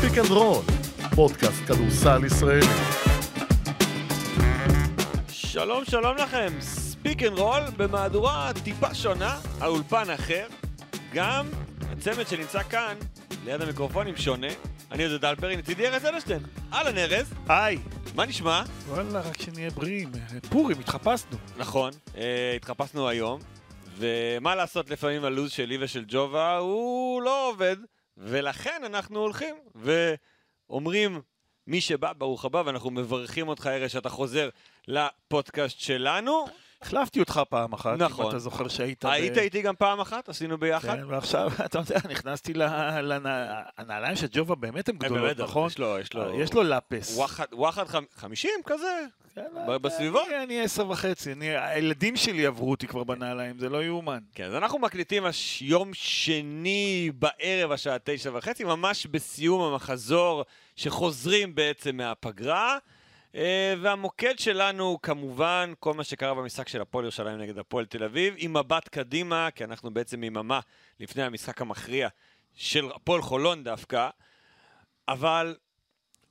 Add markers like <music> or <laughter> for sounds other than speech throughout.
Speak and Roll, פודקאסט כדורסל ישראלי. שלום שלום לכם, Speak and Roll במהדורה טיפה שונה, האולפן אחר. גם הצמד שנמצא כאן, ליד המיקרופונים שונה. אני יהודה דלפרי, לצידי ארז אלשטיין. אהלן ארז, היי. מה נשמע? וואלה, רק שנהיה בריאים. פורים, התחפשנו. נכון, אה, התחפשנו היום, ומה לעשות לפעמים הלו"ז שלי ושל ג'ובה הוא לא עובד, ולכן אנחנו הולכים ואומרים, מי שבא, ברוך הבא, ואנחנו מברכים אותך ארז שאתה חוזר לפודקאסט שלנו. החלפתי אותך פעם אחת, נכון. אם אתה זוכר שהיית... ב- היית איתי גם פעם אחת, עשינו ביחד. כן, ועכשיו, <laughs> אתה יודע, נכנסתי לנעליים של ג'ובה, באמת הן אה, גדולות, נכון? יש לו, יש לו... יש לו לאפס. וואחד, וואחד חמ- חמישים כזה? כן, ב- בסביבה? אני- עשר וחצי, אני- הילדים שלי עברו אותי כבר בנעליים, זה לא יאומן. כן, אז אנחנו מקליטים. יום שני בערב, השעה תשע וחצי, ממש בסיום המחזור, שחוזרים בעצם מהפגרה. אה, והמוקד שלנו הוא כמובן כל מה שקרה במשחק של הפועל ירושלים נגד הפועל תל אביב, עם מבט קדימה, כי אנחנו בעצם יממה לפני המשחק המכריע של הפועל חולון דווקא, אבל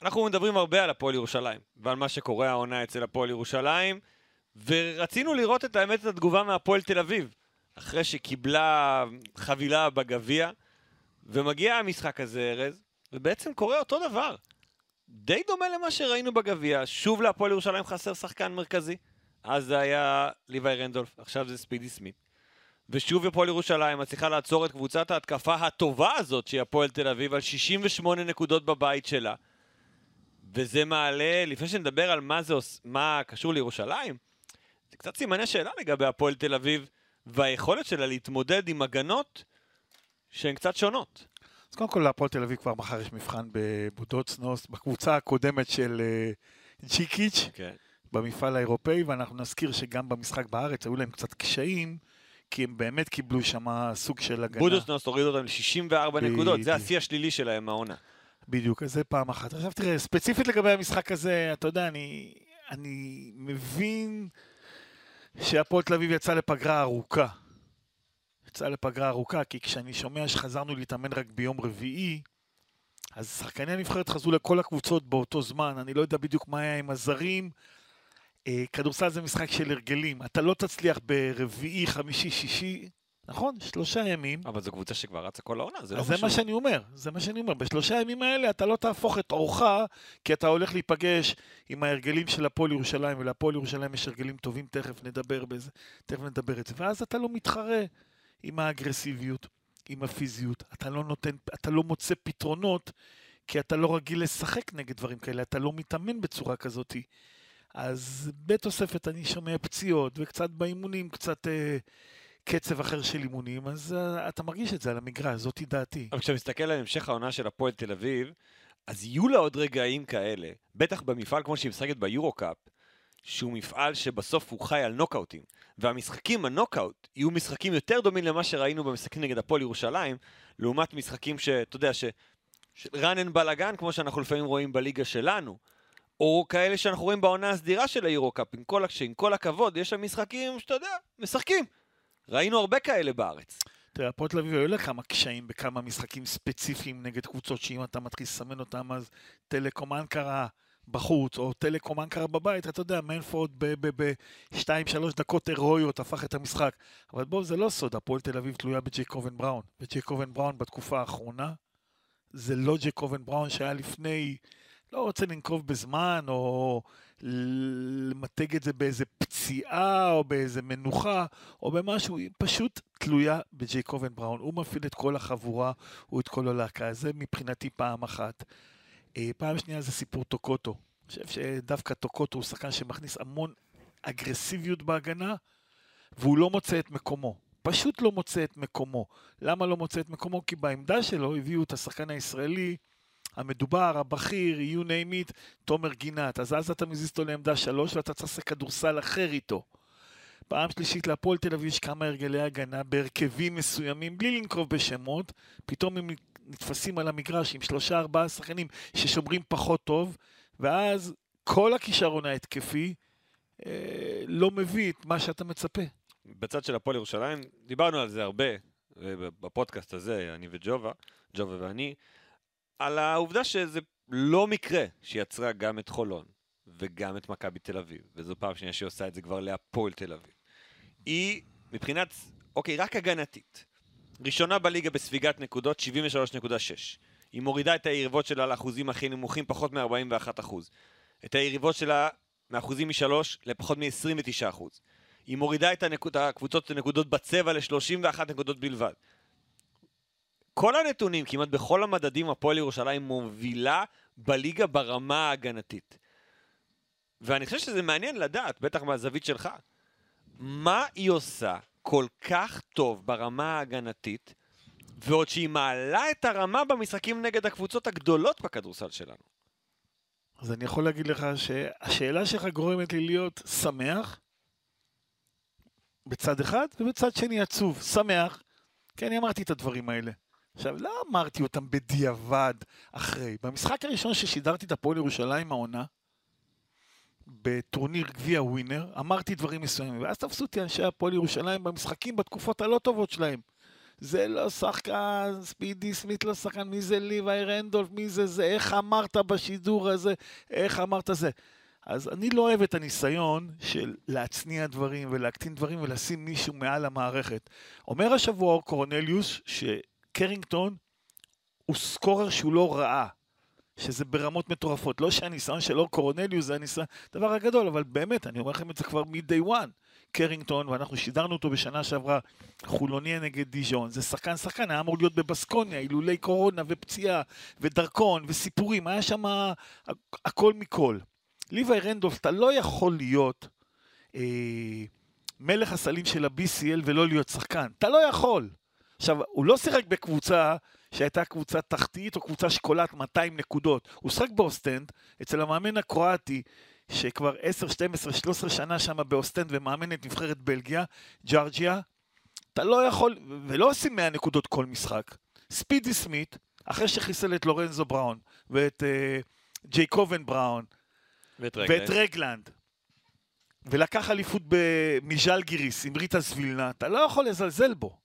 אנחנו מדברים הרבה על הפועל ירושלים, ועל מה שקורה העונה אצל הפועל ירושלים, ורצינו לראות את האמת, את התגובה מהפועל תל אביב, אחרי שקיבלה חבילה בגביע, ומגיע המשחק הזה, ארז, ובעצם קורה אותו דבר. די דומה למה שראינו בגביע, שוב להפועל ירושלים חסר שחקן מרכזי. אז זה היה ליוואי רנדולף, עכשיו זה ספידי סמית. ושוב הפועל ירושלים מצליחה לעצור את קבוצת ההתקפה הטובה הזאת שהיא הפועל תל אביב על 68 נקודות בבית שלה. וזה מעלה, לפני שנדבר על מה זה. מה קשור לירושלים, זה קצת סימני שאלה לגבי הפועל תל אביב והיכולת שלה להתמודד עם הגנות שהן קצת שונות. אז קודם כל, להפועל תל אביב כבר מחר יש מבחן בבודוצנוס, בקבוצה הקודמת של אה, ג'יקיץ'. כן. במפעל האירופאי, ואנחנו נזכיר שגם במשחק בארץ היו להם קצת קשיים, כי הם באמת קיבלו שם סוג של הגנה. בודוסנוס הוריד אותם ל-64 נקודות, זה. השיא השלילי שלהם מהעונה. בדיוק, אז זה פעם אחת. עכשיו תראה, ספציפית לגבי המשחק הזה, אתה יודע, אני, אני מבין שהפועל תל אביב יצא לפגרה ארוכה. יצא לפגרה ארוכה, כי כשאני שומע שחזרנו להתאמן רק ביום רביעי, אז שחקני הנבחרת חזרו לכל הקבוצות באותו זמן, אני לא יודע בדיוק מה היה עם הזרים. אה, כדורסל זה משחק של הרגלים, אתה לא תצליח ברביעי, חמישי, שישי, נכון? שלושה ימים. אבל זו קבוצה שכבר רצה כל העונה, זה לא אז זה. מה שאני אומר, זה מה שאני אומר. בשלושה ימים האלה אתה לא תהפוך את אורך, כי אתה הולך להיפגש עם ההרגלים של הפועל ירושלים, ולהפועל ירושלים יש הרגלים טובים, תכף נדבר בזה, תכף נדבר את זה. ואז אתה לא מתחרה עם האגרסיביות, עם הפיזיות, אתה לא נותן, אתה לא מוצא פתרונות, כי אתה לא רגיל לשחק נגד דברים כאלה, אתה לא מתאמן בצורה כזאת. אז בתוספת אני שומע פציעות, וקצת באימונים, קצת אה, קצב אחר של אימונים, אז אה, אתה מרגיש את זה על המגרש, זאתי דעתי. אבל כשאתה מסתכל על המשך העונה של הפועל תל אביב, אז יהיו לה עוד רגעים כאלה, בטח במפעל כמו שהיא משחקת ביורו-קאפ, שהוא מפעל שבסוף הוא חי על נוקאוטים. והמשחקים הנוקאוט יהיו משחקים יותר דומים למה שראינו במשחקים נגד הפועל ירושלים, לעומת משחקים שאתה יודע, ש... run and בלאגן, כמו שאנחנו לפעמים רואים בליגה שלנו. או כאלה שאנחנו רואים בעונה הסדירה של היורו-קאפ, עם כל, שעם כל הכבוד, יש שם משחקים שאתה יודע, משחקים. ראינו הרבה כאלה בארץ. תראה, הפועל תל אביב היו לה כמה קשיים בכמה משחקים ספציפיים נגד קבוצות שאם אתה מתחיל לסמן אותם, אז טלקום אנקרה בחוץ, או טלקום אנקרה בבית, אתה יודע, מנפורד ב-2-3 דקות הירואיות הפך את המשחק. אבל בואו, זה לא סוד, הפועל תל אביב תלויה בג'ייקובן בראון. וג'ייקובן בראון בתקופה האחרונה, זה לא ג'ייקובן בראון שהיה לפני, לא רוצה לנקוב בזמן, או למתג את זה באיזה פציעה, או באיזה מנוחה, או במשהו, היא פשוט תלויה בג'ייקובן בראון. הוא מפעיל את כל החבורה, הוא את כל הלהקה. זה מבחינתי פעם אחת. אה, פעם שנייה זה סיפור טוקוטו. אני חושב שדווקא טוקוטו הוא שחקן שמכניס המון אגרסיביות בהגנה, והוא לא מוצא את מקומו. פשוט לא מוצא את מקומו. למה לא מוצא את מקומו? כי בעמדה שלו הביאו את השחקן הישראלי המדובר, הבכיר, you name it, תומר גינת. אז אז אתה מזיז אותו לעמדה שלוש ואתה צריך לעשות כדורסל אחר איתו. פעם שלישית להפועל תל אביב יש כמה הרגלי הגנה בהרכבים מסוימים, בלי לנקוב בשמות, פתאום הם נתפסים על המגרש עם שלושה ארבעה שחקנים ששומרים פחות טוב, ואז כל הכישרון ההתקפי אה, לא מביא את מה שאתה מצפה. בצד של הפועל ירושלים, דיברנו על זה הרבה, אה, בפודקאסט הזה, אני וג'ובה, ג'ובה ואני. על העובדה שזה לא מקרה שיצרה גם את חולון וגם את מכבי תל אביב, וזו פעם שנייה שהיא עושה את זה כבר להפועל תל אביב. היא, מבחינת, אוקיי, רק הגנתית. ראשונה בליגה בספיגת נקודות, 73.6. היא מורידה את היריבות שלה לאחוזים הכי נמוכים, פחות מ-41%. את היריבות שלה מאחוזים משלוש לפחות מ-29%. היא מורידה את הנקוד, הקבוצות הנקודות בצבע ל-31 נקודות בלבד. כל הנתונים, כמעט בכל המדדים, הפועל ירושלים מובילה בליגה ברמה ההגנתית. ואני חושב שזה מעניין לדעת, בטח מהזווית שלך, מה היא עושה כל כך טוב ברמה ההגנתית, ועוד שהיא מעלה את הרמה במשחקים נגד הקבוצות הגדולות בכדורסל שלנו. אז אני יכול להגיד לך שהשאלה שלך גורמת לי להיות שמח בצד אחד, ובצד שני עצוב. שמח, כי אני אמרתי את הדברים האלה. עכשיו, לא אמרתי אותם בדיעבד אחרי. במשחק הראשון ששידרתי את הפועל ירושלים העונה, בטורניר גביע ווינר, אמרתי דברים מסוימים, ואז תפסו אותי אנשי הפועל ירושלים במשחקים בתקופות הלא טובות שלהם. זה לא שחקן, ספידי סמית לא שחקן, מי זה ליוואי רנדולף, מי זה זה, איך אמרת בשידור הזה, איך אמרת זה. אז אני לא אוהב את הניסיון של להצניע דברים ולהקטין דברים ולשים מישהו מעל המערכת. אומר השבוע קורנליוס שקרינגטון הוא סקורר שהוא לא רעה. שזה ברמות מטורפות. לא שהניסיון של אור קורנליוס זה הניסיון, דבר הגדול, אבל באמת, אני אומר לכם את זה כבר מ-day one. קרינגטון, ואנחנו שידרנו אותו בשנה שעברה, חולוניה נגד דיז'ון, זה שחקן שחקן, היה אמור להיות בבסקוניה, אילולי קורונה ופציעה ודרכון וסיפורים, היה שם הכל מכל. ליוואי רנדולף, אתה לא יכול להיות אה, מלך הסלים של ה-BCL ולא להיות שחקן, אתה לא יכול. עכשיו, הוא לא שיחק בקבוצה שהייתה קבוצה תחתית או קבוצה שקולט 200 נקודות. הוא שחק באוסטנד, אצל המאמן הקרואטי, שכבר 10, 12, 13 שנה שם באוסטנד ומאמן את נבחרת בלגיה, ג'ארג'יה. אתה לא יכול, ולא עושים 100 נקודות כל משחק. ספידי סמית, אחרי שחיסל את לורנזו בראון ואת uh, ג'ייקובן בראון ואת רגלנד. ואת רגלנד, ולקח אליפות מז'אל גיריס עם ריטה זבילנה, אתה לא יכול לזלזל בו.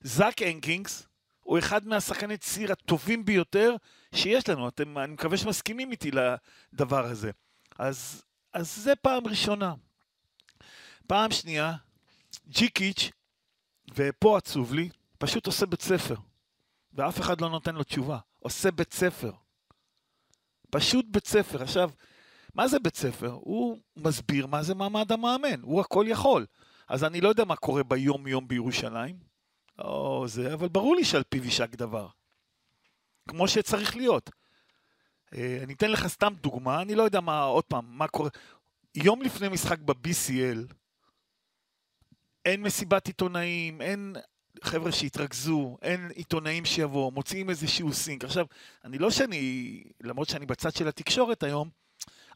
זאק הנקינגס, הוא אחד מהשחקני ציר הטובים ביותר שיש לנו. אתם, אני מקווה שמסכימים איתי לדבר הזה. אז, אז זה פעם ראשונה. פעם שנייה, ג'יקיץ', ופה עצוב לי, פשוט עושה בית ספר. ואף אחד לא נותן לו תשובה. עושה בית ספר. פשוט בית ספר. עכשיו, מה זה בית ספר? הוא מסביר מה זה מעמד המאמן. הוא הכל יכול. אז אני לא יודע מה קורה ביום-יום בירושלים. או זה, אבל ברור לי שעל פיו יישק דבר. כמו שצריך להיות. אה, אני אתן לך סתם דוגמה, אני לא יודע מה, עוד פעם, מה קורה. יום לפני משחק ב-BCL, אין מסיבת עיתונאים, אין חבר'ה שהתרכזו, אין עיתונאים שיבואו, מוציאים איזשהו סינק. עכשיו, אני לא שאני, למרות שאני בצד של התקשורת היום,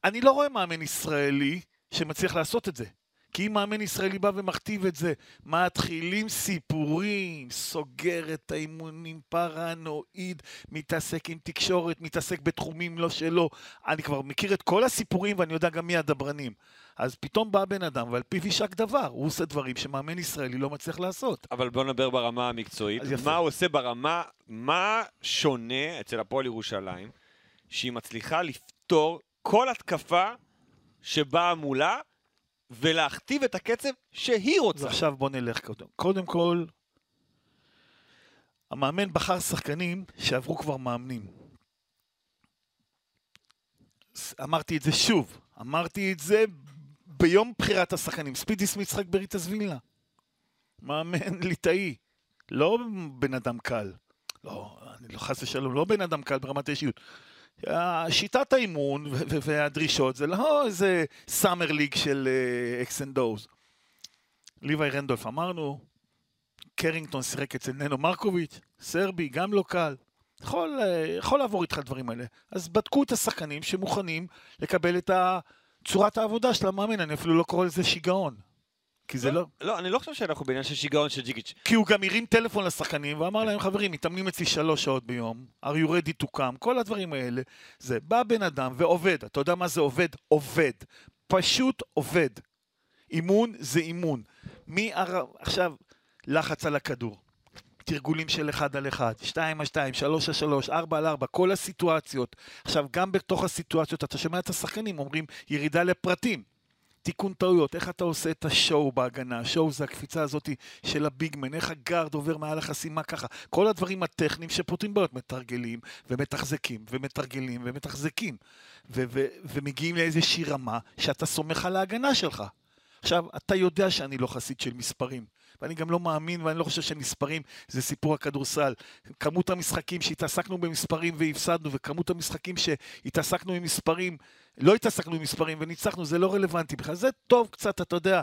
אני לא רואה מאמן ישראלי שמצליח לעשות את זה. כי אם מאמן ישראלי בא ומכתיב את זה, מתחילים סיפורים, סוגר את האימונים, פרנואיד, מתעסק עם תקשורת, מתעסק בתחומים לא שלו. אני כבר מכיר את כל הסיפורים ואני יודע גם מי הדברנים. אז פתאום בא בן אדם ועל פיו יישק דבר, הוא עושה דברים שמאמן ישראלי לא מצליח לעשות. אבל בוא נדבר ברמה המקצועית. מה הוא עושה ברמה, מה שונה אצל הפועל ירושלים, שהיא מצליחה לפתור כל התקפה שבאה מולה, ולהכתיב את הקצב שהיא רוצה. ועכשיו בוא נלך קודם. קודם כל, המאמן בחר שחקנים שעברו כבר מאמנים. אמרתי את זה שוב, אמרתי את זה ביום בחירת השחקנים. ספידי סמית שחק בריטס וילנה. מאמן ליטאי, לא בן אדם קל. לא, אני לא חס ושלום, לא בן אדם קל ברמת האישיות. שיטת האימון והדרישות זה לא איזה summer league של X's and O's. ליוואי רנדולף אמרנו, קרינגטון שיחק אצל ננו מרקוביץ', סרבי, גם לא קל. יכול, אה, יכול לעבור איתך הדברים האלה. אז בדקו את השחקנים שמוכנים לקבל את צורת העבודה של המאמן, אני אפילו לא קורא לזה שיגעון. כי זה לא... לא, אני לא חושב שאנחנו בעניין של שיגעון של ג'יגיץ'. כי הוא גם הרים טלפון לשחקנים ואמר להם, חברים, מתאמנים אצלי שלוש שעות ביום, are you ready to come, כל הדברים האלה. זה בא בן אדם ועובד, אתה יודע מה זה עובד? עובד. פשוט עובד. אימון זה אימון. מי הר... עכשיו, לחץ על הכדור. תרגולים של אחד על אחד, שתיים על שתיים, שלוש על שלוש, ארבע על ארבע, כל הסיטואציות. עכשיו, גם בתוך הסיטואציות, אתה שומע את השחקנים אומרים ירידה לפרטים. תיקון טעויות, איך אתה עושה את השואו בהגנה, השואו זה הקפיצה הזאת של הביגמן, איך הגארד עובר מעל החסימה ככה, כל הדברים הטכניים שפותרים בעיות, מתרגלים ומתחזקים ומתרגלים ומתחזקים. ו- ו- ומגיעים לאיזושהי רמה שאתה סומך על ההגנה שלך. עכשיו, אתה יודע שאני לא חסיד של מספרים, ואני גם לא מאמין ואני לא חושב שמספרים זה סיפור הכדורסל. כמות המשחקים שהתעסקנו במספרים והפסדנו, וכמות המשחקים שהתעסקנו עם מספרים, לא התעסקנו עם מספרים וניצחנו, זה לא רלוונטי בכלל. זה טוב קצת, אתה יודע,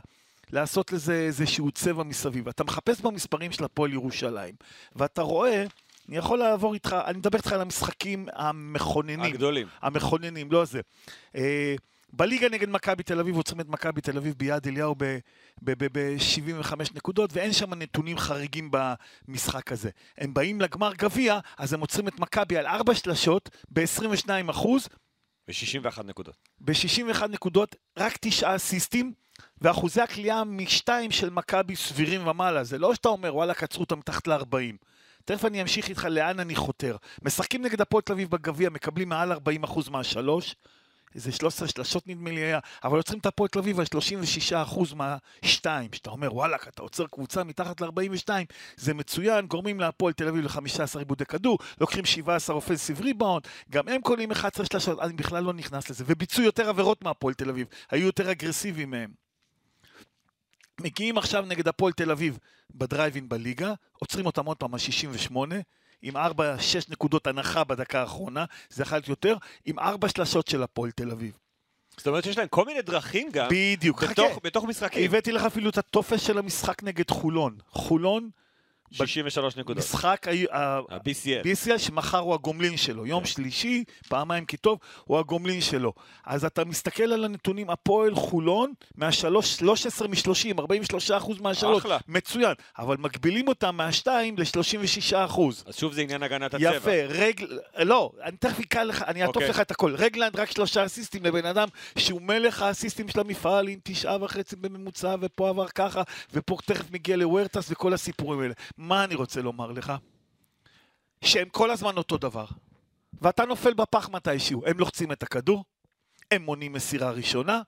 לעשות לזה איזשהו צבע מסביב. אתה מחפש במספרים של הפועל ירושלים, ואתה רואה... אני יכול לעבור איתך, אני מדבר איתך על המשחקים המכוננים. הגדולים. המכוננים, לא זה. בליגה נגד מכבי תל אביב עוצרים את מכבי תל אביב ביד אליהו ב-75 נקודות, ואין שם נתונים חריגים במשחק הזה. הם באים לגמר גביע, אז הם עוצרים את מכבי על ארבע שלשות ב-22 אחוז. ב-61 נקודות. ב-61 נקודות, רק תשעה אסיסטים, ואחוזי הקליעה משתיים של מכבי סבירים ומעלה. זה לא שאתה אומר, וואלה, קצרו אותם מתחת ל-40. תכף אני אמשיך איתך לאן אני חותר. משחקים נגד הפועל תל אביב בגביע, מקבלים מעל 40% מהשלוש. איזה 13 שלשות נדמה לי היה, אבל עוצרים את הפועל תל אביב על 36% מהשתיים. שאתה אומר, וואלכ, אתה עוצר קבוצה מתחת ל-42, זה מצוין, גורמים להפועל תל אביב ל-15 עיבודי כדור, לוקחים 17 אופנסיב ריבאונד, גם הם קולים 11 שלשות, אני בכלל לא נכנס לזה, וביצעו יותר עבירות מהפועל תל אביב, היו יותר אגרסיביים מהם. מגיעים עכשיו נגד הפועל תל אביב בדרייבין בליגה, עוצרים אותם עוד פעם על 68, עם 4-6 נקודות הנחה בדקה האחרונה, זה יכול להיות יותר, עם 4 שלשות של הפועל תל אביב. זאת אומרת שיש להם כל מיני דרכים גם, בדיוק, בתוך, חכה. בתוך משחקים. הבאתי לך אפילו את הטופס של המשחק נגד חולון. חולון, 63 נקודות. משחק ה-BCL. BCL שמחר הוא הגומלין שלו. יום כן. שלישי, פעמיים כי טוב, הוא הגומלין שלו. אז אתה מסתכל על הנתונים, הפועל חולון, מהשלוש, 13 מ-30, 43 אחוז מהשלוש. אחלה. מצוין. אבל מגבילים אותם מהשתיים ל-36 אחוז. אז שוב זה עניין הגנת הצבע. יפה, רגל... לא, אני תכף אקרא לך, אני אעטוף אוקיי. לך את הכל. רגלנד רק שלושה אסיסטים לבן אדם שהוא מלך האסיסטים של המפעל עם תשעה וחצי בממוצע, ופה עבר ככה, ופה תכף מגיע לוורטס וכל הסיפורים האלה. מה אני רוצה לומר לך? שהם כל הזמן אותו דבר. ואתה נופל בפח מתישהו. הם לוחצים את הכדור, הם מונעים מסירה ראשונה,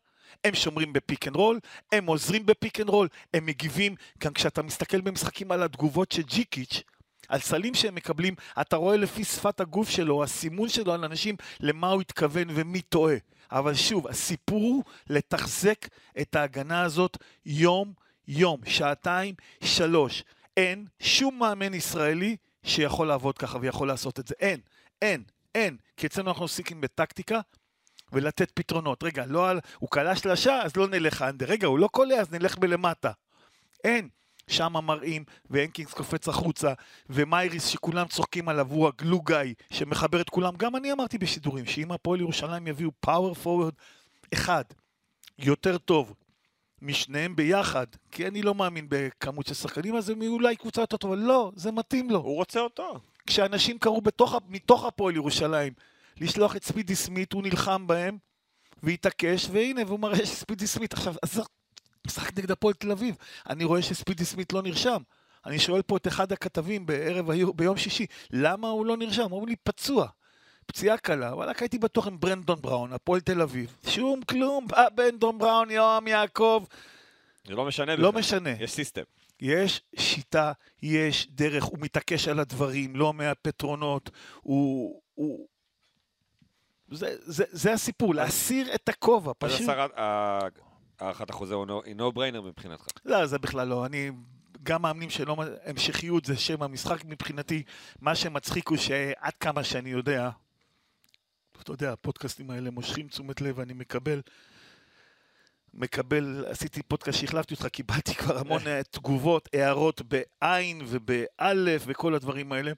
הם שומרים ב pick and roll, הם עוזרים ב pick and roll, הם מגיבים, גם כשאתה מסתכל במשחקים על התגובות של ג'יקיץ', על סלים שהם מקבלים, אתה רואה לפי שפת הגוף שלו, הסימון שלו על אנשים, למה הוא התכוון ומי טועה. אבל שוב, הסיפור הוא לתחזק את ההגנה הזאת יום-יום, שעתיים, שלוש. אין שום מאמן ישראלי שיכול לעבוד ככה ויכול לעשות את זה. אין, אין, אין. כי אצלנו אנחנו עוסקים בטקטיקה ולתת פתרונות. רגע, לא על... הוא קלע שלשה, אז לא נלך אנדר. רגע, הוא לא קולע, אז נלך בלמטה. אין. שם מראים, והנקינגס קופץ החוצה, ומייריס שכולם צוחקים עליו, הוא הגלוגאי שמחבר את כולם. גם אני אמרתי בשידורים, שאם הפועל ירושלים יביאו פאוור פורוורד אחד, יותר טוב, משניהם ביחד, כי אני לא מאמין בכמות של שחקנים, אז הם יהיו אולי קבוצה יותר טובה. לא, זה מתאים לו. הוא רוצה אותו. כשאנשים קראו בתוך, מתוך הפועל ירושלים לשלוח את ספידי סמית, הוא נלחם בהם, והתעקש, והנה, והוא מראה שספידי סמית עכשיו, אז משחק נגד הפועל תל אביב. אני רואה שספידי סמית לא נרשם. אני שואל פה את אחד הכתבים בערב, ביום שישי, למה הוא לא נרשם? אומרים לי, פצוע. פציעה קלה, וואלכ הייתי בטוח עם ברנדון בראון, הפועל תל אביב. שום כלום, בא ברנדון בראון, יואם יעקב, זה לא משנה לא בכלל. משנה. יש system. יש שיטה, יש דרך, הוא מתעקש על הדברים, לא מהפתרונות, הוא... הוא... זה, זה, זה הסיפור, להסיר את הכובע, אז פשוט. הסרת- ה- הארכת החוזה היא no brainer מבחינתך. לא, זה בכלל לא. אני... גם מאמנים שלא... המשכיות זה שם המשחק מבחינתי. מה שמצחיק הוא שעד כמה שאני יודע, אתה יודע, הפודקאסטים האלה מושכים תשומת לב, אני מקבל... מקבל, עשיתי פודקאסט שהחלפתי אותך, קיבלתי כבר המון אה, תגובות, הערות בעין ובאלף וכל הדברים האלה.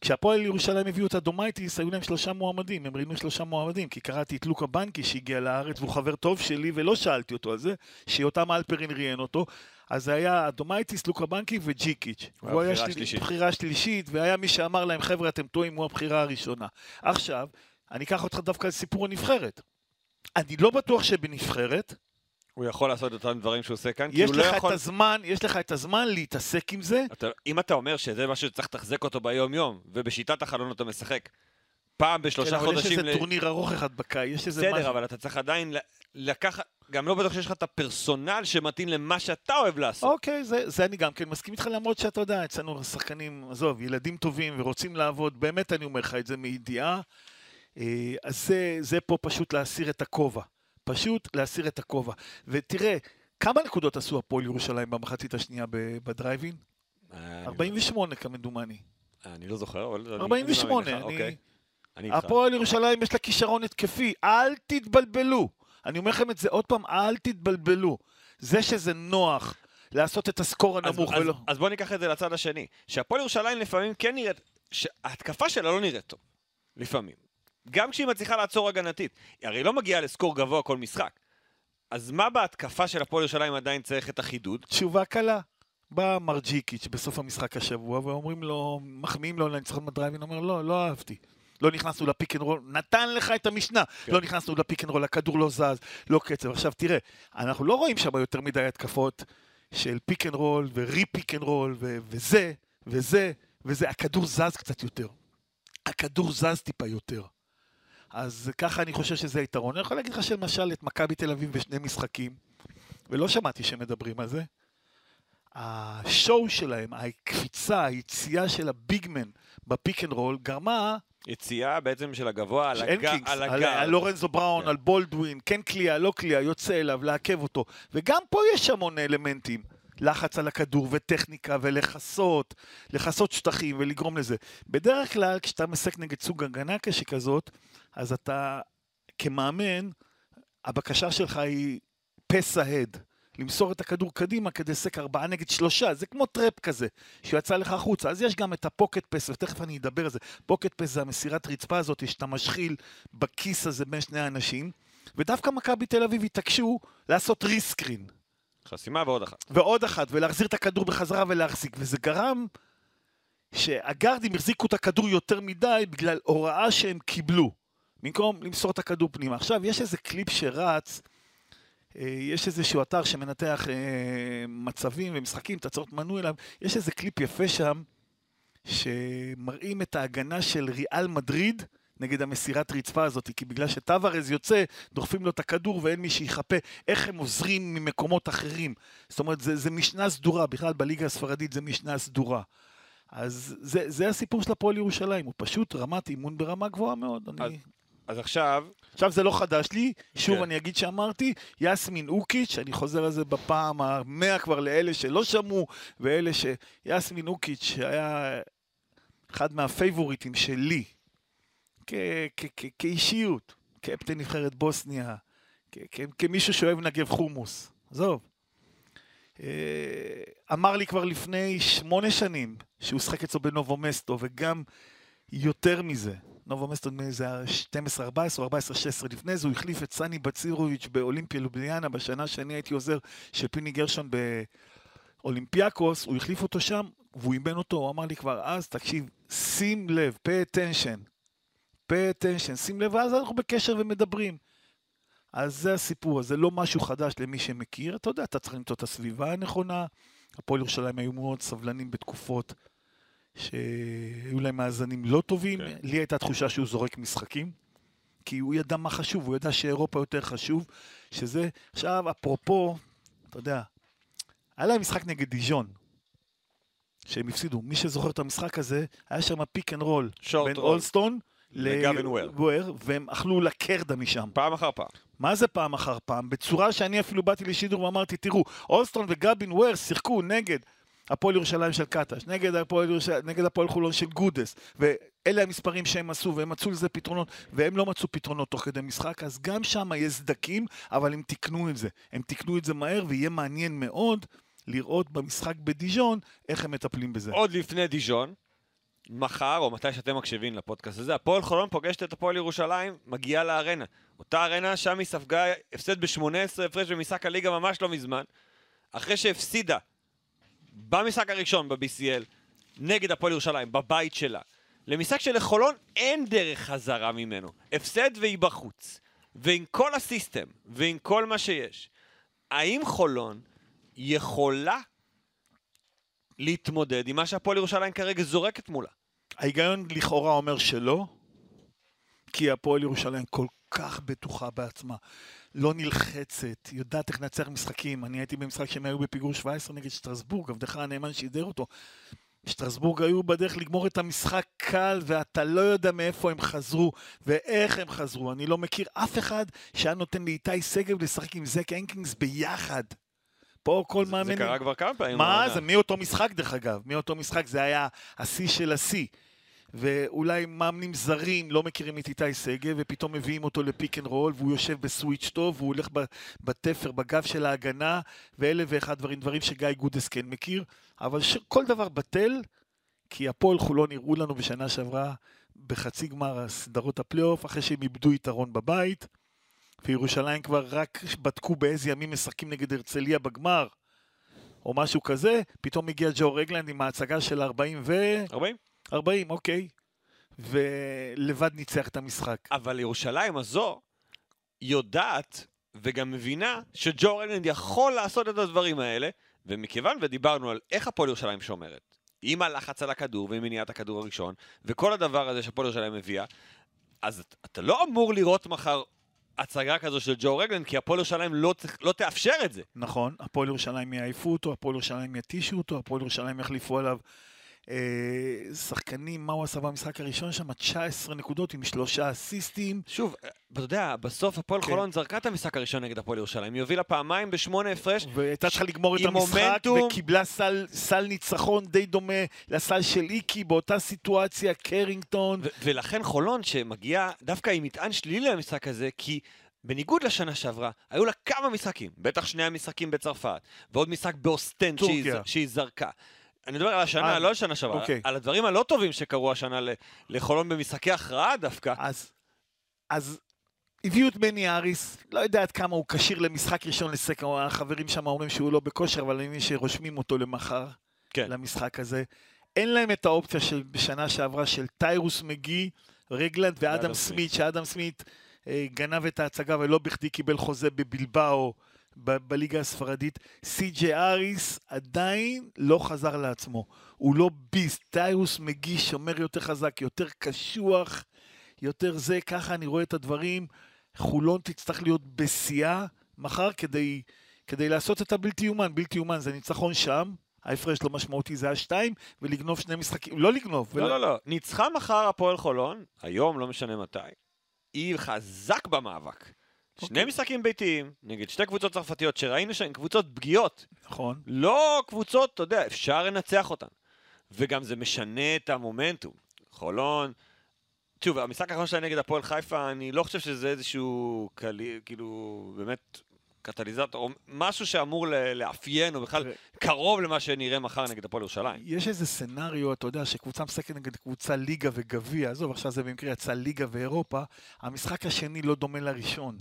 כשהפועל ירושלים הביאו את אדומייטיס, היו להם שלושה מועמדים, הם ראיינו שלושה מועמדים, כי קראתי את לוקה בנקי שהגיע לארץ, והוא חבר טוב שלי, ולא שאלתי אותו על זה, שיותם אלפרין ראיין אותו. אז זה היה הדומייטיס, לוקה בנקי וג'יקיץ'. הוא היה בחירה שלי- שלישית. בחירה שלישית, והיה מי שאמר להם, חבר'ה, אתם טועים, הוא הבחירה הראשונה. עכשיו, אני אקח אותך דווקא לסיפור הנבחרת. אני לא בטוח שבנבחרת, הוא יכול לעשות את אותם דברים שהוא עושה כאן, כי הוא לא יכול... הזמן, יש לך את הזמן להתעסק עם זה. אתה, אם אתה אומר שזה משהו שצריך לתחזק אותו ביום-יום, ובשיטת החלון אתה משחק פעם בשלושה כן, אבל יש חודשים... איזה ל- טורניר ארוך אחד בקיץ, יש איזה בסדר, משהו. אבל אתה צריך עדיין לקחת... גם לא בטוח שיש לך את הפרסונל שמתאים למה שאתה אוהב לעשות. אוקיי, זה, זה אני גם כן מסכים איתך, למרות שאתה יודע, אצלנו שחקנים, עזוב, ילדים טובים ורוצים לעבוד, באמת אני אומר לך את זה מידיעה. אה, אז זה, זה פה פשוט להסיר את הכובע. פשוט להסיר את הכובע. ותראה, כמה נקודות עשו הפועל ירושלים במחצית השנייה בדרייבין? אה, 48 כמדומני. אני לא זוכר, אבל... אני- 48, אני אוקיי. הפועל ירושלים יש לה כישרון התקפי, אל תתבלבלו. אני אומר לכם את זה עוד פעם, אל תתבלבלו. זה שזה נוח לעשות את הסקור אז, הנמוך אז, ולא... אז בוא ניקח את זה לצד השני. שהפועל ירושלים לפעמים כן נראית... שההתקפה שלה לא נראית טוב. לפעמים. גם כשהיא מצליחה לעצור הגנתית. היא הרי לא מגיעה לסקור גבוה כל משחק. אז מה בהתקפה של הפועל ירושלים עדיין צריך את החידוד? תשובה קלה. בא מר ג'יקיץ' בסוף המשחק השבוע, ואומרים לו, מחמיאים לו לניצחון בדרייבין, אומר, לא, לא אהבתי. לא נכנסנו ל pick and roll, נתן לך את המשנה. כן. לא נכנסנו ל pick and roll, הכדור לא זז, לא קצב. עכשיו תראה, אנחנו לא רואים שם יותר מדי התקפות של pick and roll ו re-pick and roll ו- וזה, וזה, וזה. הכדור זז קצת יותר. הכדור זז טיפה יותר. אז ככה אני חושב שזה היתרון. אני יכול להגיד לך שלמשל את מכבי תל אביב בשני משחקים, ולא שמעתי שמדברים על זה. ה show שלהם, הקפיצה, היציאה של ה big man בפיק אנד רול, גרמה, יציאה בעצם של הגבוה על, שאין הג... קינגס, על על, הגב. על לורנזו בראון, כן. על בולדווין, כן קליעה, לא קליעה, יוצא אליו, לעכב אותו. וגם פה יש המון אלמנטים. לחץ על הכדור וטכניקה ולכסות, לכסות שטחים ולגרום לזה. בדרך כלל כשאתה משחק נגד סוג הגנה כשכזאת, אז אתה כמאמן, הבקשה שלך היא פס ההד. למסור את הכדור קדימה כדי לשחק ארבעה נגד שלושה, זה כמו טראפ כזה, שיצא לך החוצה. אז יש גם את ה pocket pass, ותכף אני אדבר על זה. pocket pass זה המסירת רצפה הזאת, שאתה משחיל בכיס הזה בין שני האנשים, ודווקא מכבי תל אביב התעקשו לעשות rescreen. חסימה ועוד אחת. ועוד אחת, ולהחזיר את הכדור בחזרה ולהחזיק, וזה גרם שהגארדים החזיקו את הכדור יותר מדי בגלל הוראה שהם קיבלו, במקום למסור את הכדור פנימה. עכשיו, יש איזה קליפ שרץ, אה, יש איזשהו אתר שמנתח אה, מצבים ומשחקים, להיות מנוי אליו, יש איזה קליפ יפה שם, שמראים את ההגנה של ריאל מדריד נגד המסירת רצפה הזאת, כי בגלל שטווארז יוצא, דוחפים לו את הכדור ואין מי שיחפה, איך הם עוזרים ממקומות אחרים. זאת אומרת, זה, זה משנה סדורה, בכלל בליגה הספרדית זה משנה סדורה. אז זה, זה הסיפור של הפועל ירושלים, הוא פשוט רמת אימון ברמה גבוהה מאוד. אז- אני... אז עכשיו, עכשיו זה לא חדש לי, שוב כן. אני אגיד שאמרתי, יסמין אוקיץ', אני חוזר על זה בפעם המאה כבר לאלה שלא שמעו, ואלה ש... יסמין אוקיץ' שהיה אחד מהפייבוריטים שלי, כאישיות, קפטן נבחרת בוסניה, כמישהו שאוהב לנגב חומוס, עזוב. אה, אמר לי כבר לפני שמונה שנים שהוא שחק אצלו בנובו מסטו, וגם יותר מזה. נובו מסטו נדמה לי זה היה 12-14 או 14-16 לפני זה, הוא החליף את סני בצירוביץ' באולימפיה לובליאנה בשנה שאני הייתי עוזר של פיני גרשון באולימפיאקוס, הוא החליף אותו שם, והוא אימן אותו, הוא אמר לי כבר אז, תקשיב, שים לב, pay attention, pay attention, שים לב, ואז אנחנו בקשר ומדברים. אז זה הסיפור, זה לא משהו חדש למי שמכיר, אתה יודע, אתה צריך למצוא את הסביבה הנכונה. הפועל ירושלים היו מאוד סבלנים בתקופות שהיו להם מאזנים לא טובים. כן. לי הייתה תחושה שהוא זורק משחקים, כי הוא ידע מה חשוב, הוא ידע שאירופה יותר חשוב, שזה... עכשיו, אפרופו, אתה יודע, היה להם משחק נגד דיז'ון, שהם הפסידו. מי שזוכר את המשחק הזה, היה שם pick and roll בין רול. הולסטון לגווין וויר. והם אכלו לקרדה משם. פעם אחר פעם. מה זה פעם אחר פעם? בצורה שאני אפילו באתי לשידור ואמרתי, תראו, הולסטון וגווין וויר שיחקו נגד הפועל ירושלים של קטש, נגד הפועל, ירושלים, נגד הפועל חולון של גודס, ואלה המספרים שהם עשו, והם מצאו לזה פתרונות, והם לא מצאו פתרונות תוך כדי משחק, אז גם שם יש סדקים, אבל הם תיקנו את זה. הם תיקנו את זה מהר, ויהיה מעניין מאוד לראות במשחק בדיז'ון איך הם מטפלים בזה. עוד לפני דיז'ון, מחר, או מתי שאתם מקשיבים לפודקאסט הזה, הפועל חולון פוגשת את הפועל ירושלים, מגיעה לארנה. אותה ארנה, שם היא ספגה הפסד ב-18 הפרש במשחק הליגה ממש לא מזמן, אחרי שהפסידה במשחק הראשון ב-BCL נגד הפועל ירושלים, בבית שלה. למשחק שלחולון אין דרך חזרה ממנו. הפסד והיא בחוץ. ועם כל הסיסטם, ועם כל מה שיש. האם חולון יכולה להתמודד עם מה שהפועל ירושלים כרגע זורקת מולה? ההיגיון לכאורה אומר שלא, כי הפועל ירושלים כל כך בטוחה בעצמה. לא נלחצת, יודעת איך לנצח משחקים. אני הייתי במשחק שהם היו בפיגור 17 נגד שטרסבורג, עבדך הנאמן שידר אותו. שטרסבורג היו בדרך לגמור את המשחק קל, ואתה לא יודע מאיפה הם חזרו ואיך הם חזרו. אני לא מכיר אף אחד שהיה נותן לאיתי שגב לשחק עם זק הנקינס ביחד. פה כל מאמן... זה קרה כבר כמה פעמים. מה? זה מאותו משחק דרך אגב. מאותו משחק זה היה השיא של השיא. ואולי מאמנים זרים לא מכירים את איתי שגב, ופתאום מביאים אותו ל pick and roll, והוא יושב ב switch טוב, והוא הולך בתפר, בגב של ההגנה, ואלף ואחד דברים, דברים שגיא גודס כן מכיר. אבל ש- כל דבר בטל, כי הפועל חולון הראו לנו בשנה שעברה בחצי גמר סדרות הפלייאוף, אחרי שהם איבדו יתרון בבית, וירושלים כבר רק בדקו באיזה ימים משחקים נגד הרצליה בגמר, או משהו כזה, פתאום הגיע ג'ו רגלנד עם ההצגה של 40 ו... 40? 40, אוקיי. ולבד ניצח את המשחק. אבל ירושלים הזו יודעת וגם מבינה שג'ו רגלנד יכול לעשות את הדברים האלה, ומכיוון ודיברנו על איך הפועל ירושלים שומרת, עם הלחץ על הכדור ועם מניעת הכדור הראשון, וכל הדבר הזה שהפועל ירושלים מביאה, אז את- אתה לא אמור לראות מחר הצגה כזו של ג'ו רגלנד, כי הפועל ירושלים לא, לא תאפשר את זה. נכון, הפועל ירושלים יעיפו אותו, הפועל ירושלים יתישו אותו, הפועל ירושלים יחליפו עליו שחקנים, מה הוא עשה במשחק הראשון שם? 19 נקודות עם שלושה אסיסטים. שוב, אתה יודע, בסוף הפועל כן. חולון זרקה את המשחק הראשון נגד הפועל ירושלים, היא הובילה פעמיים בשמונה הפרש, והייתה צריכה לגמור את המשחק, מומנטום. וקיבלה סל, סל ניצחון די דומה לסל של איקי באותה סיטואציה, קרינגטון. ו- ולכן חולון שמגיעה דווקא עם מטען שלילי למשחק הזה, כי בניגוד לשנה שעברה, היו לה כמה משחקים, בטח שני המשחקים בצרפת, ועוד משחק באוסטנד שהיא, שהיא זרקה. אני מדבר על השנה, אה, לא על שנה שעברה, אוקיי. על הדברים הלא טובים שקרו השנה לחולון במשחקי הכרעה דווקא. אז, אז הביאו את בני אריס, לא יודע עד כמה הוא כשיר למשחק ראשון לסקר, החברים שם אומרים שהוא לא בכושר, אבל אני מבין שרושמים אותו למחר, כן. למשחק הזה. אין להם את האופציה של בשנה שעברה של טיירוס מגי, רגלנד ואדם סמית, שאדם סמית אה, גנב את ההצגה ולא בכדי קיבל חוזה בבלבאו. ב- בליגה הספרדית, סי.ג'י אריס עדיין לא חזר לעצמו. הוא לא ביסט, טיירוס מגיש, שומר יותר חזק, יותר קשוח, יותר זה, ככה אני רואה את הדברים. חולון תצטרך להיות בשיאה מחר כדי, כדי לעשות את הבלתי יאומן. בלתי יאומן זה ניצחון שם, ההפרש לא משמעותי, זה היה שתיים, ולגנוב שני משחקים, לא לגנוב. לא, ול- לא, לא. ניצחה מחר הפועל חולון, היום, לא משנה מתי. היא חזק במאבק. שני אוקיי. משחקים ביתיים, נגד שתי קבוצות צרפתיות שראינו שהן קבוצות פגיעות. נכון. לא קבוצות, אתה יודע, אפשר לנצח אותן. וגם זה משנה את המומנטום. חולון, שוב, המשחק האחרון שלה נגד הפועל חיפה, אני לא חושב שזה איזשהו, קלי, כאילו, באמת, קטליזטור, או משהו שאמור לאפיין, או בכלל תראה. קרוב למה שנראה מחר נגד הפועל ירושלים. יש איזה סצנריו, אתה יודע, שקבוצה משחקת נגד קבוצה ליגה וגביע, עזוב, עכשיו זה במקרה יצא ליגה ואירופה, המשחק השני לא דומה לראשון.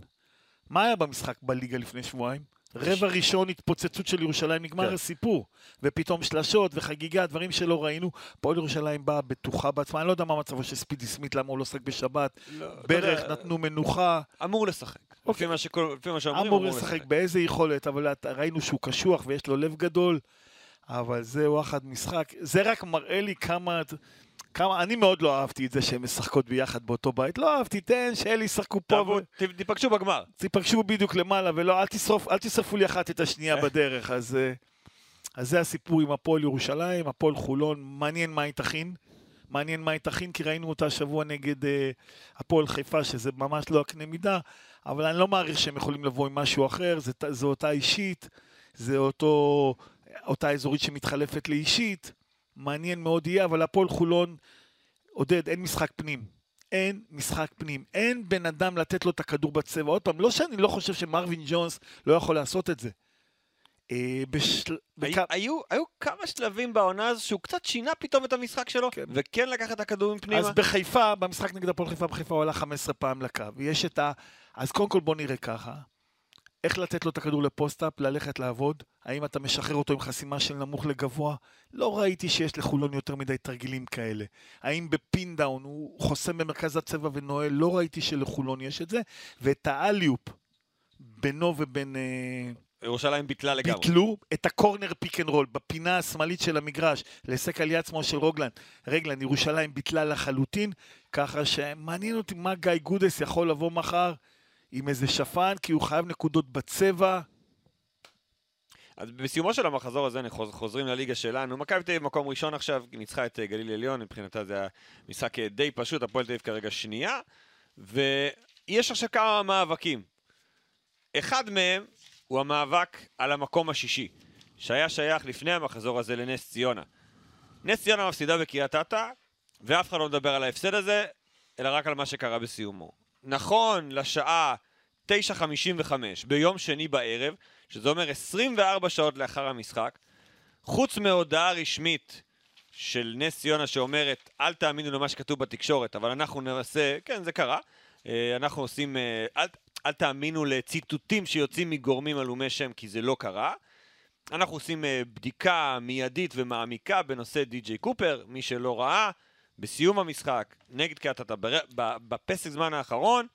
מה היה במשחק בליגה לפני שבועיים? רבע ראשון התפוצצות של ירושלים, נגמר כן. הסיפור. ופתאום שלשות וחגיגה, דברים שלא ראינו. פועל ירושלים באה בטוחה בעצמה, אני לא יודע מה מצבו של ספידי סמית, למה הוא לא שחק בשבת. לא, ברך יודע, נתנו מנוחה, אמור לשחק. לפי מה שכל- לפי מה שאומרים, אמור לשחק באיזה יכולת, אבל ראינו שהוא קשוח ויש לו לב גדול, אבל זה וואחד משחק. זה רק מראה לי כמה... כמה, אני מאוד לא אהבתי את זה שהן משחקות ביחד באותו בית. לא אהבתי, תן שאלה ישחקו פה. ו- תיפגשו בגמר. תיפגשו בדיוק למעלה, ולא, אל תשרוף, אל תשרפו לי אחת את השנייה <laughs> בדרך. אז, אה, אז זה הסיפור עם הפועל ירושלים, הפועל חולון, מעניין מה היא תכין. מעניין מה היא תכין, כי ראינו אותה השבוע נגד אה, הפועל חיפה, שזה ממש לא הקנה מידה, אבל אני לא מעריך שהם יכולים לבוא עם משהו אחר, זה, זה אותה אישית, זה אותו, אותה אזורית שמתחלפת לאישית, מעניין מאוד יהיה, אבל הפועל חולון, עודד, אין משחק פנים. אין משחק פנים. אין בן אדם לתת לו את הכדור בצבע. עוד פעם, לא שאני לא חושב שמרווין ג'ונס לא יכול לעשות את זה. אה, בשל... הי- בכ- היו היו כמה שלבים בעונה הזו שהוא קצת שינה פתאום את המשחק שלו, כן. וכן לקח את הכדורים פנימה. אז בחיפה, במשחק נגד הפועל חיפה, בחיפה הוא עלה 15 פעם לקו. יש את ה... אז קודם כל בוא נראה ככה. איך לתת לו את הכדור ל post-up, ללכת לעבוד? האם אתה משחרר אותו עם חסימה של נמוך לגבוה? לא ראיתי שיש לחולון יותר מדי תרגילים כאלה. האם ב pin down הוא חוסם במרכז הצבע ונועל? לא ראיתי שלחולון יש את זה. ואת ה alley-oop בינו ובין... אה, ירושלים ביטלה לגמרי. ביטלו את ה corner pick and roll בפינה השמאלית של המגרש, להיסק על יד שמאל של רגלנד. רגלן, ירושלים ביטלה לחלוטין, ככה שמעניין אותי מה גיא גודס יכול לבוא מחר עם איזה שפן, כי הוא חייב נקודות בצבע. אז בסיומו של המחזור הזה, חוזרים לליגה שלנו. מכבי תל אביב מקום ראשון עכשיו, ניצחה את אה, גליל עליון, מבחינתה זה היה משחק אה, די פשוט, הפועל תל אביב כרגע שנייה, ויש עכשיו כמה מאבקים. אחד מהם הוא המאבק על המקום השישי, שהיה שייך לפני המחזור הזה לנס ציונה. נס ציונה מפסידה בקריית אתא, ואף אחד לא מדבר על ההפסד הזה, אלא רק על מה שקרה בסיומו. נכון לשעה 9:55 ביום שני בערב, שזה אומר 24 שעות לאחר המשחק, חוץ מהודעה רשמית של נס ציונה שאומרת, אל תאמינו למה שכתוב בתקשורת, אבל אנחנו ננסה, כן, זה קרה, אה, אנחנו עושים, אה, אל, אל תאמינו לציטוטים שיוצאים מגורמים עלומי שם, כי זה לא קרה. אנחנו עושים אה, בדיקה מיידית ומעמיקה בנושא די.ג'יי קופר, מי שלא ראה, בסיום המשחק, נגד קריית בפסק זמן האחרון,